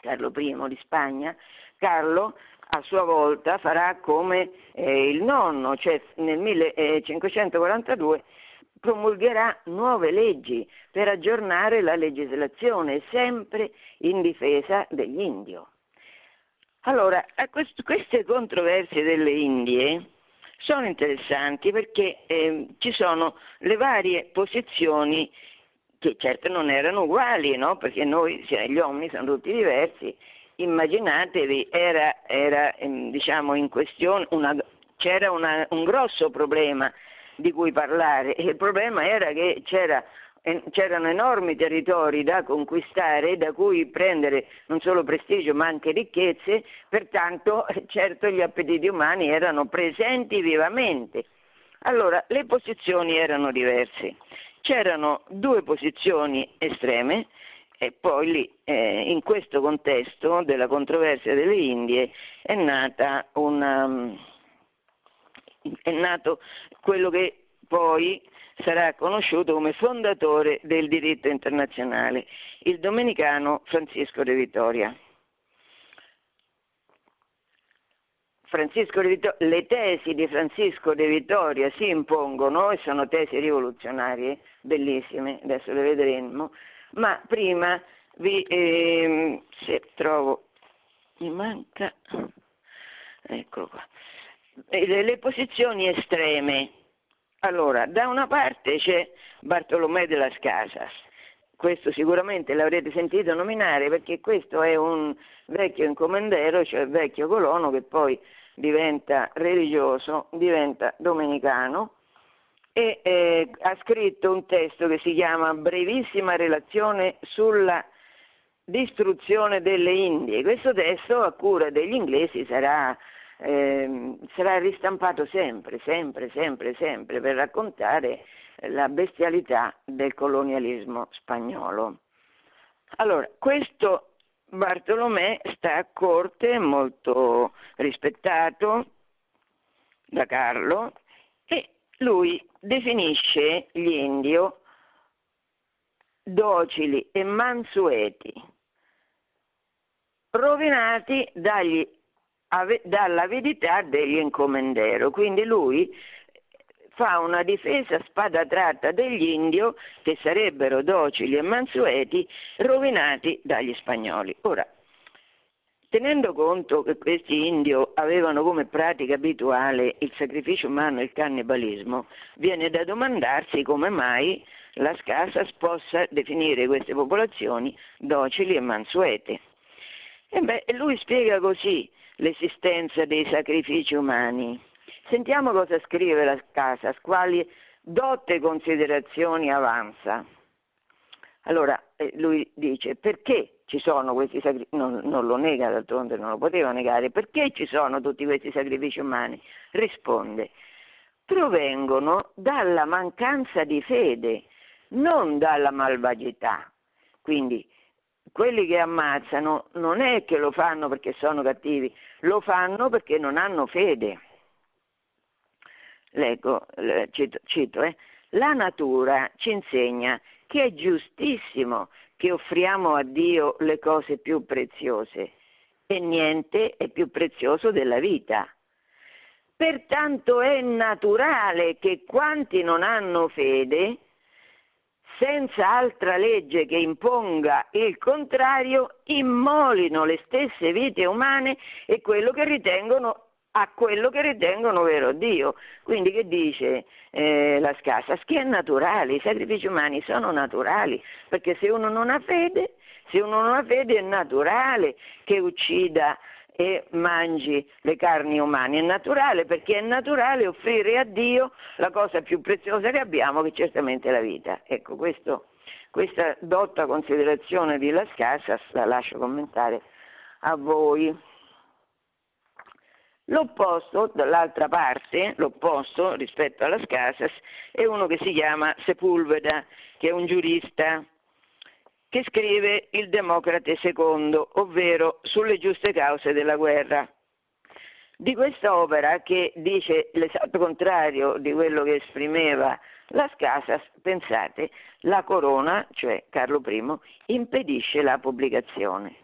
Carlo I di Spagna, Carlo a sua volta farà come eh, il nonno, cioè nel 1542 promulgherà nuove leggi per aggiornare la legislazione, sempre in difesa degli indio. Allora, quest- queste controversie delle Indie sono interessanti perché eh, ci sono le varie posizioni che certo non erano uguali, no? perché noi, gli uomini sono tutti diversi, immaginatevi, era, era ehm, diciamo in questione, una, c'era una, un grosso problema di cui parlare il problema era che c'era c'erano enormi territori da conquistare, da cui prendere non solo prestigio ma anche ricchezze, pertanto certo gli appetiti umani erano presenti vivamente. Allora, le posizioni erano diverse. C'erano due posizioni estreme e poi lì, eh, in questo contesto della controversia delle Indie, è, una, è nato quello che poi sarà conosciuto come fondatore del diritto internazionale, il domenicano Francisco de Vittoria. Vittoria, le tesi di Francisco de Vittoria si impongono e sono tesi rivoluzionarie, bellissime, adesso le vedremo, ma prima vi, eh, se trovo, mi manca, ecco qua, le, le posizioni estreme. Allora, da una parte c'è Bartolomé de las Casas, questo sicuramente l'avrete sentito nominare perché questo è un vecchio incomendero, cioè vecchio colono che poi diventa religioso, diventa domenicano e eh, ha scritto un testo che si chiama Brevissima relazione sulla distruzione delle Indie. Questo testo a cura degli inglesi sarà eh, sarà ristampato sempre, sempre, sempre, sempre per raccontare la bestialità del colonialismo spagnolo. Allora, questo Bartolomé sta a corte, molto rispettato da Carlo lui definisce gli indio docili e mansueti, rovinati dagli dall'avidità degli encomendero. Quindi lui fa una difesa a spada tratta degli indio che sarebbero docili e mansueti rovinati dagli spagnoli. Ora, tenendo conto che questi indio avevano come pratica abituale il sacrificio umano e il cannibalismo, viene da domandarsi come mai la Scasas possa definire queste popolazioni docili e mansuete. E beh, lui spiega così l'esistenza dei sacrifici umani. Sentiamo cosa scrive la Casas, quali dotte considerazioni avanza. Allora, eh, lui dice perché ci sono questi sacrifici, non, non, lo nega d'altronde, non lo poteva negare, perché ci sono tutti questi sacrifici umani? Risponde, provengono dalla mancanza di fede, non dalla malvagità. Quindi quelli che ammazzano non è che lo fanno perché sono cattivi, lo fanno perché non hanno fede. Leggo, cito, cito eh. la natura ci insegna che è giustissimo che offriamo a Dio le cose più preziose e niente è più prezioso della vita. Pertanto è naturale che quanti non hanno fede senza altra legge che imponga il contrario, immolino le stesse vite umane e quello che ritengono a quello che ritengono vero Dio. Quindi che dice eh, la Scasas? Che è naturale, i sacrifici umani sono naturali, perché se uno non ha fede, se uno non ha fede è naturale che uccida e mangi le carni umane, è naturale perché è naturale offrire a Dio la cosa più preziosa che abbiamo, che certamente è la vita. Ecco, questo, questa dotta considerazione di Las Casas la lascio commentare a voi. L'opposto, dall'altra parte, l'opposto rispetto alla Casas, è uno che si chiama Sepulveda, che è un giurista che scrive il Democrate II, ovvero sulle giuste cause della guerra. Di questa opera, che dice l'esatto contrario di quello che esprimeva Las Casas, pensate, la corona, cioè Carlo I, impedisce la pubblicazione.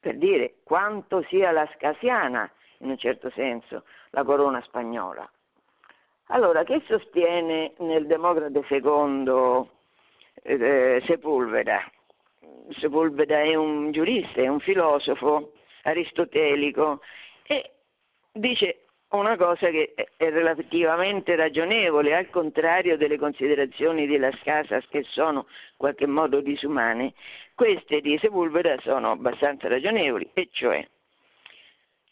Per dire quanto sia la scasiana in un certo senso, la corona spagnola. Allora, che sostiene nel Democrate secondo eh, Sepulveda? Sepulveda è un giurista, è un filosofo aristotelico e dice una cosa che è relativamente ragionevole, al contrario delle considerazioni di Las Casas che sono in qualche modo disumane, queste di Sepulveda sono abbastanza ragionevoli, e cioè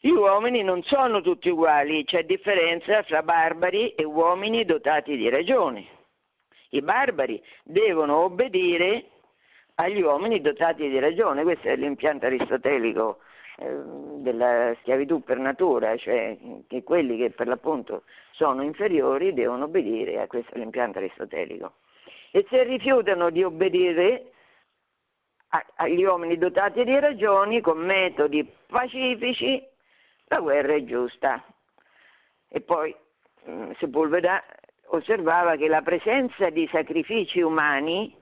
gli uomini non sono tutti uguali, c'è differenza fra barbari e uomini dotati di ragione. I barbari devono obbedire agli uomini dotati di ragione, questo è l'impianto aristotelico eh, della schiavitù per natura, cioè che quelli che per l'appunto sono inferiori devono obbedire a questo l'impianto aristotelico. E se rifiutano di obbedire agli uomini dotati di ragioni con metodi pacifici, la guerra è giusta. E poi mm, Sepulveda osservava che la presenza di sacrifici umani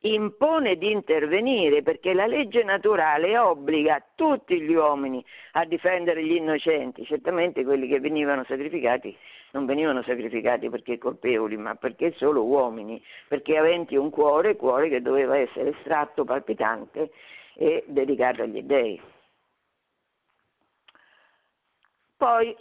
impone di intervenire perché la legge naturale obbliga tutti gli uomini a difendere gli innocenti, certamente quelli che venivano sacrificati non venivano sacrificati perché colpevoli, ma perché solo uomini, perché aventi un cuore, cuore che doveva essere estratto, palpitante e dedicato agli dèi. Poi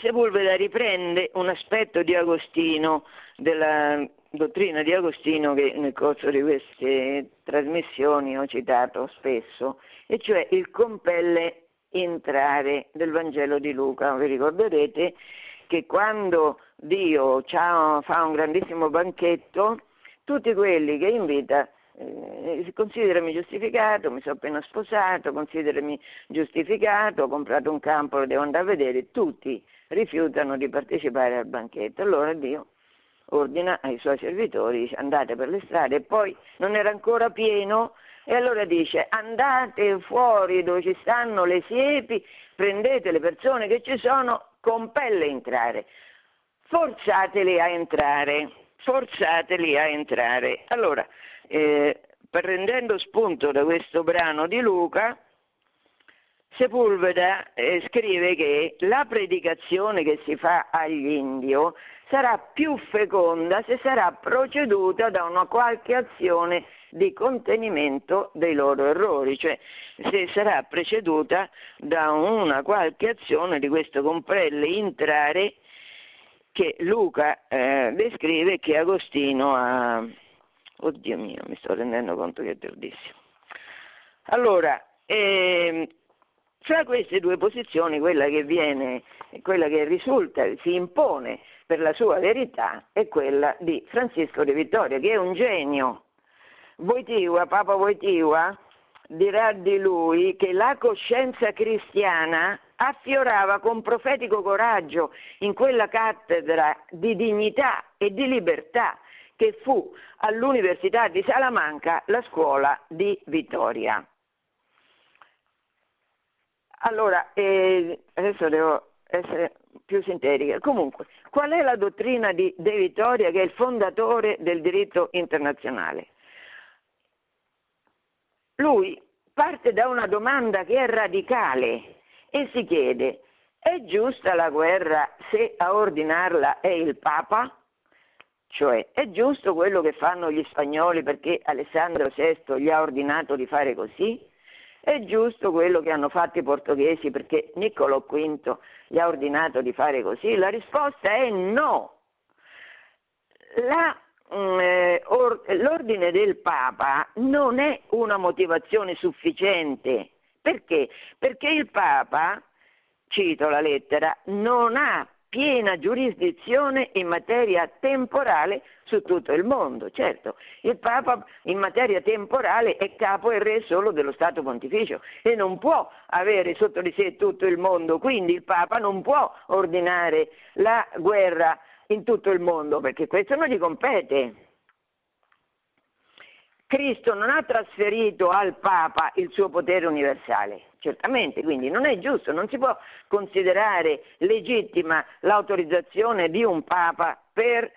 Sepulveda riprende un aspetto di Agostino, della dottrina di Agostino che nel corso di queste trasmissioni ho citato spesso, e cioè il compelle entrare del Vangelo di Luca. Vi ricorderete che quando Dio fa un grandissimo banchetto, tutti quelli che invita eh, considerami giustificato, mi sono appena sposato, considerami giustificato, ho comprato un campo, lo devo andare a vedere, tutti rifiutano di partecipare al banchetto. Allora Dio ordina ai suoi servitori, dice andate per le strade e poi non era ancora pieno e allora dice andate fuori dove ci stanno le siepi, prendete le persone che ci sono, compelle entrare, forzateli a entrare, forzateli a entrare. Allora, eh, prendendo spunto da questo brano di Luca, Sepulveda eh, scrive che la predicazione che si fa agli indio sarà più feconda se sarà proceduta da una qualche azione di contenimento dei loro errori, cioè se sarà preceduta da una qualche azione di questo comprelle entrare che Luca eh, descrive che Agostino ha Oddio mio, mi sto rendendo conto che è tardissimo. Allora, ehm, fra queste due posizioni, quella che viene, quella che risulta, si impone per la sua verità, è quella di Francisco de Vittoria, che è un genio. Voitiva, Papa Voitiva, dirà di lui che la coscienza cristiana affiorava con profetico coraggio in quella cattedra di dignità e di libertà che fu all'Università di Salamanca la scuola di Vittoria. Allora, eh, adesso devo essere più sintetica. Comunque, qual è la dottrina di De Vittoria che è il fondatore del diritto internazionale? Lui parte da una domanda che è radicale e si chiede, è giusta la guerra se a ordinarla è il Papa? Cioè, è giusto quello che fanno gli spagnoli perché Alessandro VI gli ha ordinato di fare così? È giusto quello che hanno fatto i portoghesi perché Niccolò V gli ha ordinato di fare così? La risposta è no. La, mm, eh, or, l'ordine del Papa non è una motivazione sufficiente. Perché? Perché il Papa, cito la lettera, non ha piena giurisdizione in materia temporale su tutto il mondo. Certo, il Papa in materia temporale è capo e re solo dello Stato Pontificio e non può avere sotto di sé tutto il mondo, quindi il Papa non può ordinare la guerra in tutto il mondo perché questo non gli compete. Cristo non ha trasferito al Papa il suo potere universale, certamente, quindi non è giusto, non si può considerare legittima l'autorizzazione di un Papa per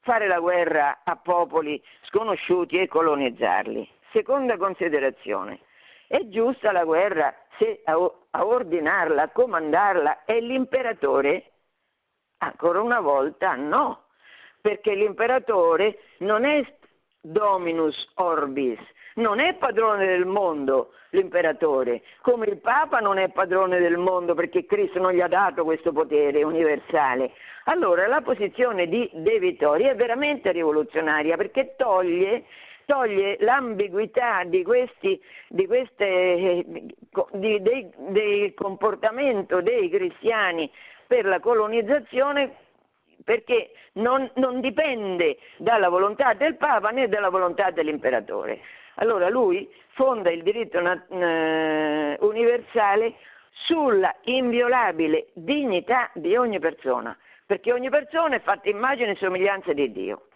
fare la guerra a popoli sconosciuti e colonizzarli. Seconda considerazione, è giusta la guerra se a ordinarla, a comandarla è l'imperatore? Ancora una volta no, perché l'imperatore non è dominus orbis, non è padrone del mondo l'imperatore, come il Papa non è padrone del mondo perché Cristo non gli ha dato questo potere universale. Allora la posizione di De Vittori è veramente rivoluzionaria perché toglie, toglie l'ambiguità di questi, di queste, di, dei, del comportamento dei cristiani per la colonizzazione perché non, non dipende dalla volontà del Papa né dalla volontà dell'imperatore. Allora lui fonda il diritto eh, universale sulla inviolabile dignità di ogni persona, perché ogni persona è fatta immagine e somiglianza di Dio.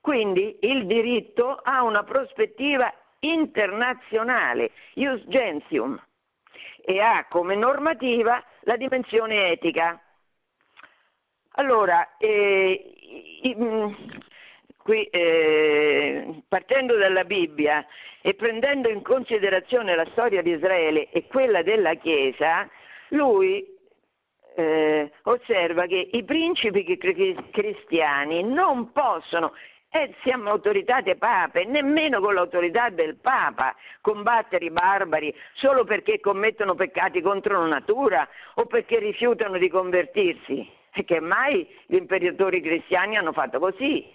Quindi il diritto ha una prospettiva internazionale, ius gentium, e ha come normativa la dimensione etica. Allora, eh, qui, eh, partendo dalla Bibbia e prendendo in considerazione la storia di Israele e quella della Chiesa, lui eh, osserva che i principi cristiani non possono e siamo autorità dei pape, nemmeno con l'autorità del Papa combattere i barbari solo perché commettono peccati contro la natura o perché rifiutano di convertirsi che mai gli imperatori cristiani hanno fatto così.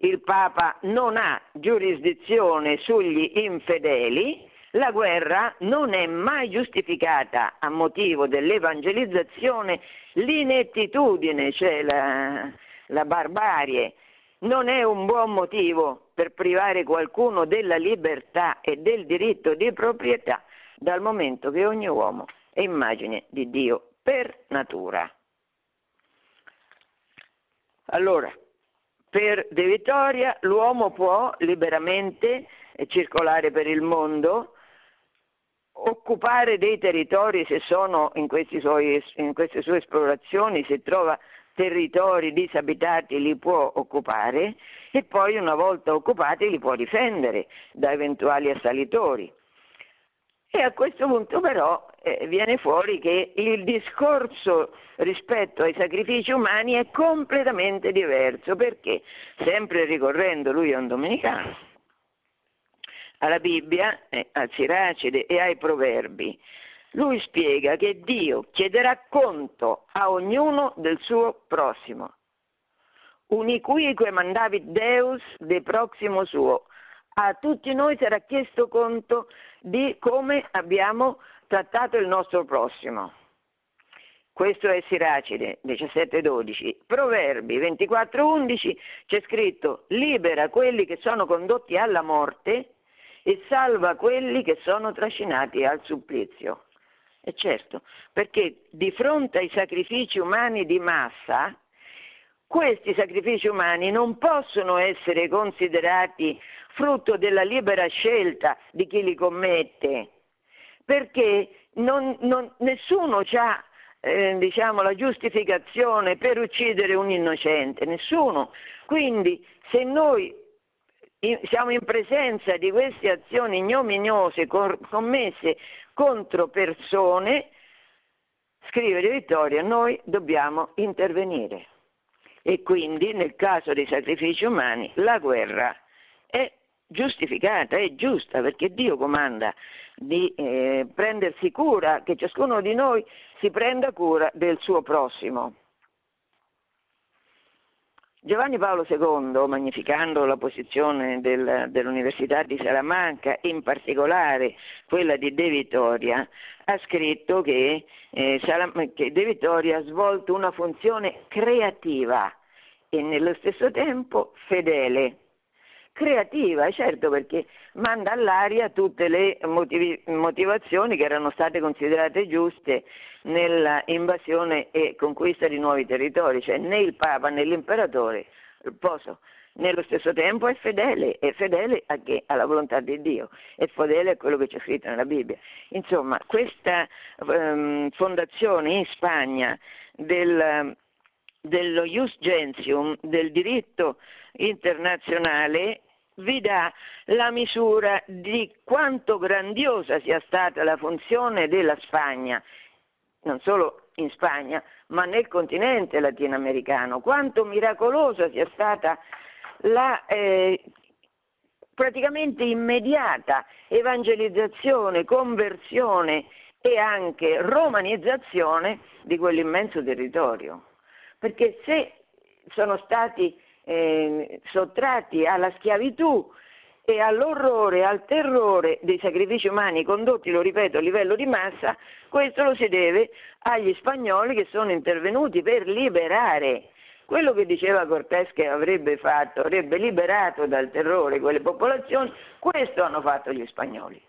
Il Papa non ha giurisdizione sugli infedeli, la guerra non è mai giustificata a motivo dell'evangelizzazione, l'inettitudine, cioè la, la barbarie, non è un buon motivo per privare qualcuno della libertà e del diritto di proprietà, dal momento che ogni uomo è immagine di Dio per natura. Allora, per De Vittoria l'uomo può liberamente circolare per il mondo, occupare dei territori se sono in, suoi, in queste sue esplorazioni, se trova territori disabitati li può occupare e poi una volta occupati li può difendere da eventuali assalitori. E a questo punto però eh, viene fuori che il discorso rispetto ai sacrifici umani è completamente diverso, perché sempre ricorrendo lui è un domenicano, alla Bibbia, eh, al Siracide e ai Proverbi, lui spiega che Dio chiederà conto a ognuno del suo prossimo. Uniquique mandavit Deus de prossimo suo. A tutti noi sarà chiesto conto di come abbiamo trattato il nostro prossimo. Questo è Siracide 17-12. Proverbi 24-11 c'è scritto libera quelli che sono condotti alla morte e salva quelli che sono trascinati al supplizio. E certo, perché di fronte ai sacrifici umani di massa, questi sacrifici umani non possono essere considerati frutto della libera scelta di chi li commette, perché non, non, nessuno ha eh, diciamo, la giustificazione per uccidere un innocente, nessuno. Quindi se noi in, siamo in presenza di queste azioni ignominiose cor- commesse contro persone, scrive Di Vittoria, noi dobbiamo intervenire. E quindi nel caso dei sacrifici umani la guerra è giustificata, è giusta, perché Dio comanda di eh, prendersi cura, che ciascuno di noi si prenda cura del suo prossimo. Giovanni Paolo II, magnificando la posizione del, dell'Università di Salamanca, in particolare quella di De Vittoria, ha scritto che, eh, Salam- che De Vittoria ha svolto una funzione creativa e nello stesso tempo fedele creativa, certo perché manda all'aria tutte le motivi, motivazioni che erano state considerate giuste nella invasione e conquista di nuovi territori, cioè né il Papa né l'imperatore possono nello stesso tempo è fedele, è fedele che? alla volontà di Dio, è fedele a quello che c'è scritto nella Bibbia. Insomma, questa um, fondazione in Spagna del, dello Ius Gentium, del diritto internazionale, vi dà la misura di quanto grandiosa sia stata la funzione della Spagna, non solo in Spagna, ma nel continente latinoamericano, quanto miracolosa sia stata la eh, praticamente immediata evangelizzazione, conversione e anche romanizzazione di quell'immenso territorio. Perché se sono stati eh, sottratti alla schiavitù e all'orrore, al terrore dei sacrifici umani condotti, lo ripeto, a livello di massa, questo lo si deve agli spagnoli che sono intervenuti per liberare. Quello che diceva Cortés che avrebbe fatto, avrebbe liberato dal terrore quelle popolazioni, questo hanno fatto gli spagnoli.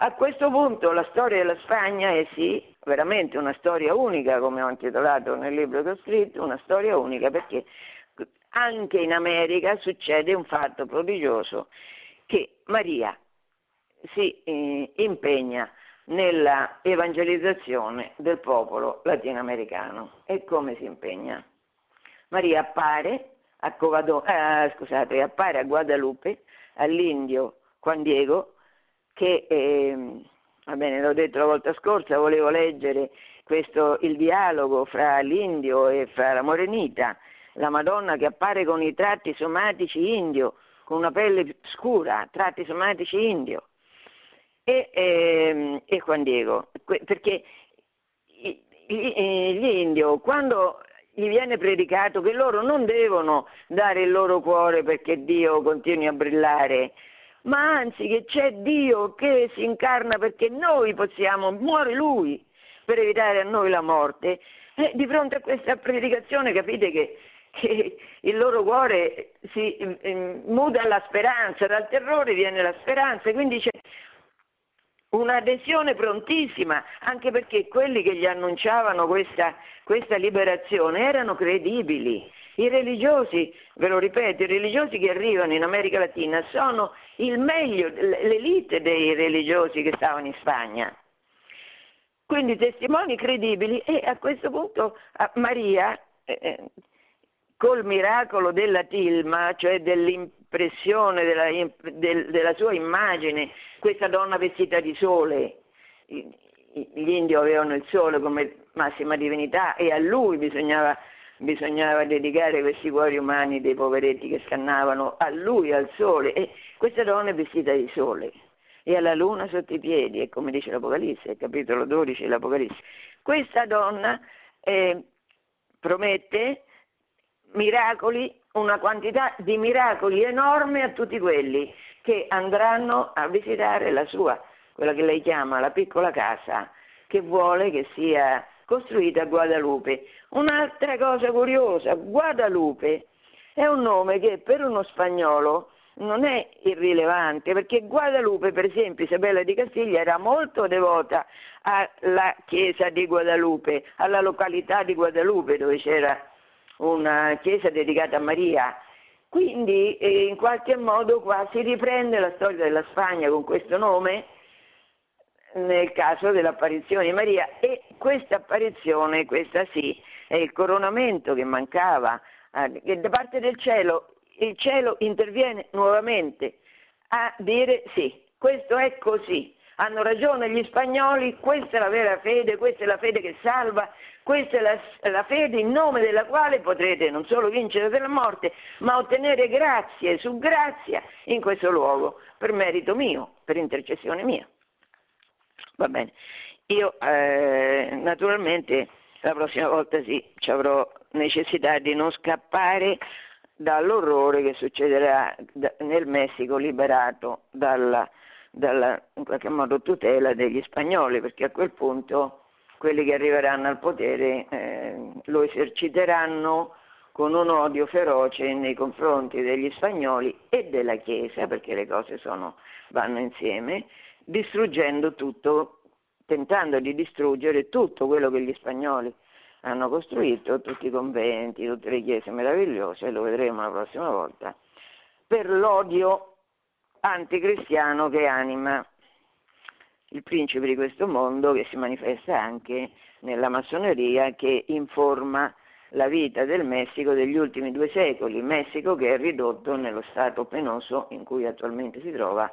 A questo punto la storia della Spagna è sì, veramente una storia unica, come ho intitolato nel libro che ho scritto, una storia unica perché anche in America succede un fatto prodigioso che Maria si eh, impegna nella evangelizzazione del popolo latinoamericano. E come si impegna? Maria appare a, Covado, eh, scusate, appare a Guadalupe, all'indio Juan Diego, che, eh, va bene, l'ho detto la volta scorsa, volevo leggere questo, il dialogo fra l'indio e fra la morenita, la Madonna che appare con i tratti somatici indio, con una pelle scura, tratti somatici indio, e, e, e Juan Diego, perché gli indio, quando gli viene predicato che loro non devono dare il loro cuore perché Dio continui a brillare, ma anzi che c'è Dio che si incarna perché noi possiamo, muore Lui per evitare a noi la morte. E di fronte a questa predicazione capite che il loro cuore si eh, muda alla speranza, dal terrore viene la speranza, quindi c'è un'adesione prontissima, anche perché quelli che gli annunciavano questa, questa liberazione erano credibili. I religiosi, ve lo ripeto, i religiosi che arrivano in America Latina sono il meglio, l'elite dei religiosi che stavano in Spagna. Quindi testimoni credibili e a questo punto Maria eh, eh col miracolo della tilma, cioè dell'impressione della, del, della sua immagine, questa donna vestita di sole, gli indi avevano il sole come massima divinità e a lui bisognava, bisognava, dedicare questi cuori umani dei poveretti che scannavano a lui, al sole, e questa donna è vestita di sole e alla luna sotto i piedi, è come dice l'Apocalisse, capitolo 12 dell'Apocalisse. Questa donna eh, promette miracoli, una quantità di miracoli enorme a tutti quelli che andranno a visitare la sua, quella che lei chiama la piccola casa, che vuole che sia costruita a Guadalupe. Un'altra cosa curiosa, Guadalupe è un nome che per uno spagnolo non è irrilevante, perché Guadalupe, per esempio, Isabella di Castiglia era molto devota alla chiesa di Guadalupe, alla località di Guadalupe dove c'era una chiesa dedicata a Maria. Quindi eh, in qualche modo qua si riprende la storia della Spagna con questo nome nel caso dell'apparizione di Maria e questa apparizione, questa sì, è il coronamento che mancava, eh, che da parte del cielo il cielo interviene nuovamente a dire sì, questo è così, hanno ragione gli spagnoli, questa è la vera fede, questa è la fede che salva, questa è la, la, fede in nome della quale potrete non solo vincere della morte, ma ottenere grazie su grazia in questo luogo, per merito mio, per intercessione mia. Va bene. Io eh, naturalmente la prossima volta sì, ci avrò necessità di non scappare dall'orrore che succederà nel Messico liberato dalla, dalla in qualche modo tutela degli spagnoli, perché a quel punto quelli che arriveranno al potere eh, lo eserciteranno con un odio feroce nei confronti degli spagnoli e della Chiesa, perché le cose sono, vanno insieme, distruggendo tutto, tentando di distruggere tutto quello che gli spagnoli hanno costruito, tutti i conventi, tutte le chiese meravigliose, lo vedremo la prossima volta, per l'odio anticristiano che anima il principe di questo mondo che si manifesta anche nella massoneria che informa la vita del Messico degli ultimi due secoli, Messico che è ridotto nello stato penoso in cui attualmente si trova,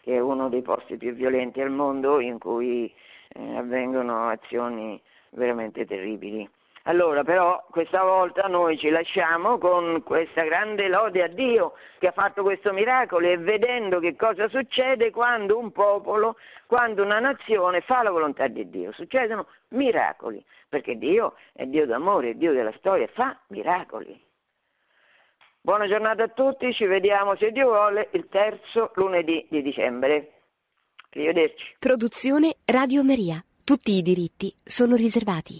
che è uno dei posti più violenti al mondo in cui eh, avvengono azioni veramente terribili. Allora, però, questa volta noi ci lasciamo con questa grande lode a Dio che ha fatto questo miracolo e vedendo che cosa succede quando un popolo, quando una nazione fa la volontà di Dio. Succedono miracoli, perché Dio è Dio d'amore, è Dio della storia, fa miracoli. Buona giornata a tutti, ci vediamo se Dio vuole il terzo lunedì di dicembre. Arrivederci. Produzione Radio Maria. Tutti i diritti sono riservati.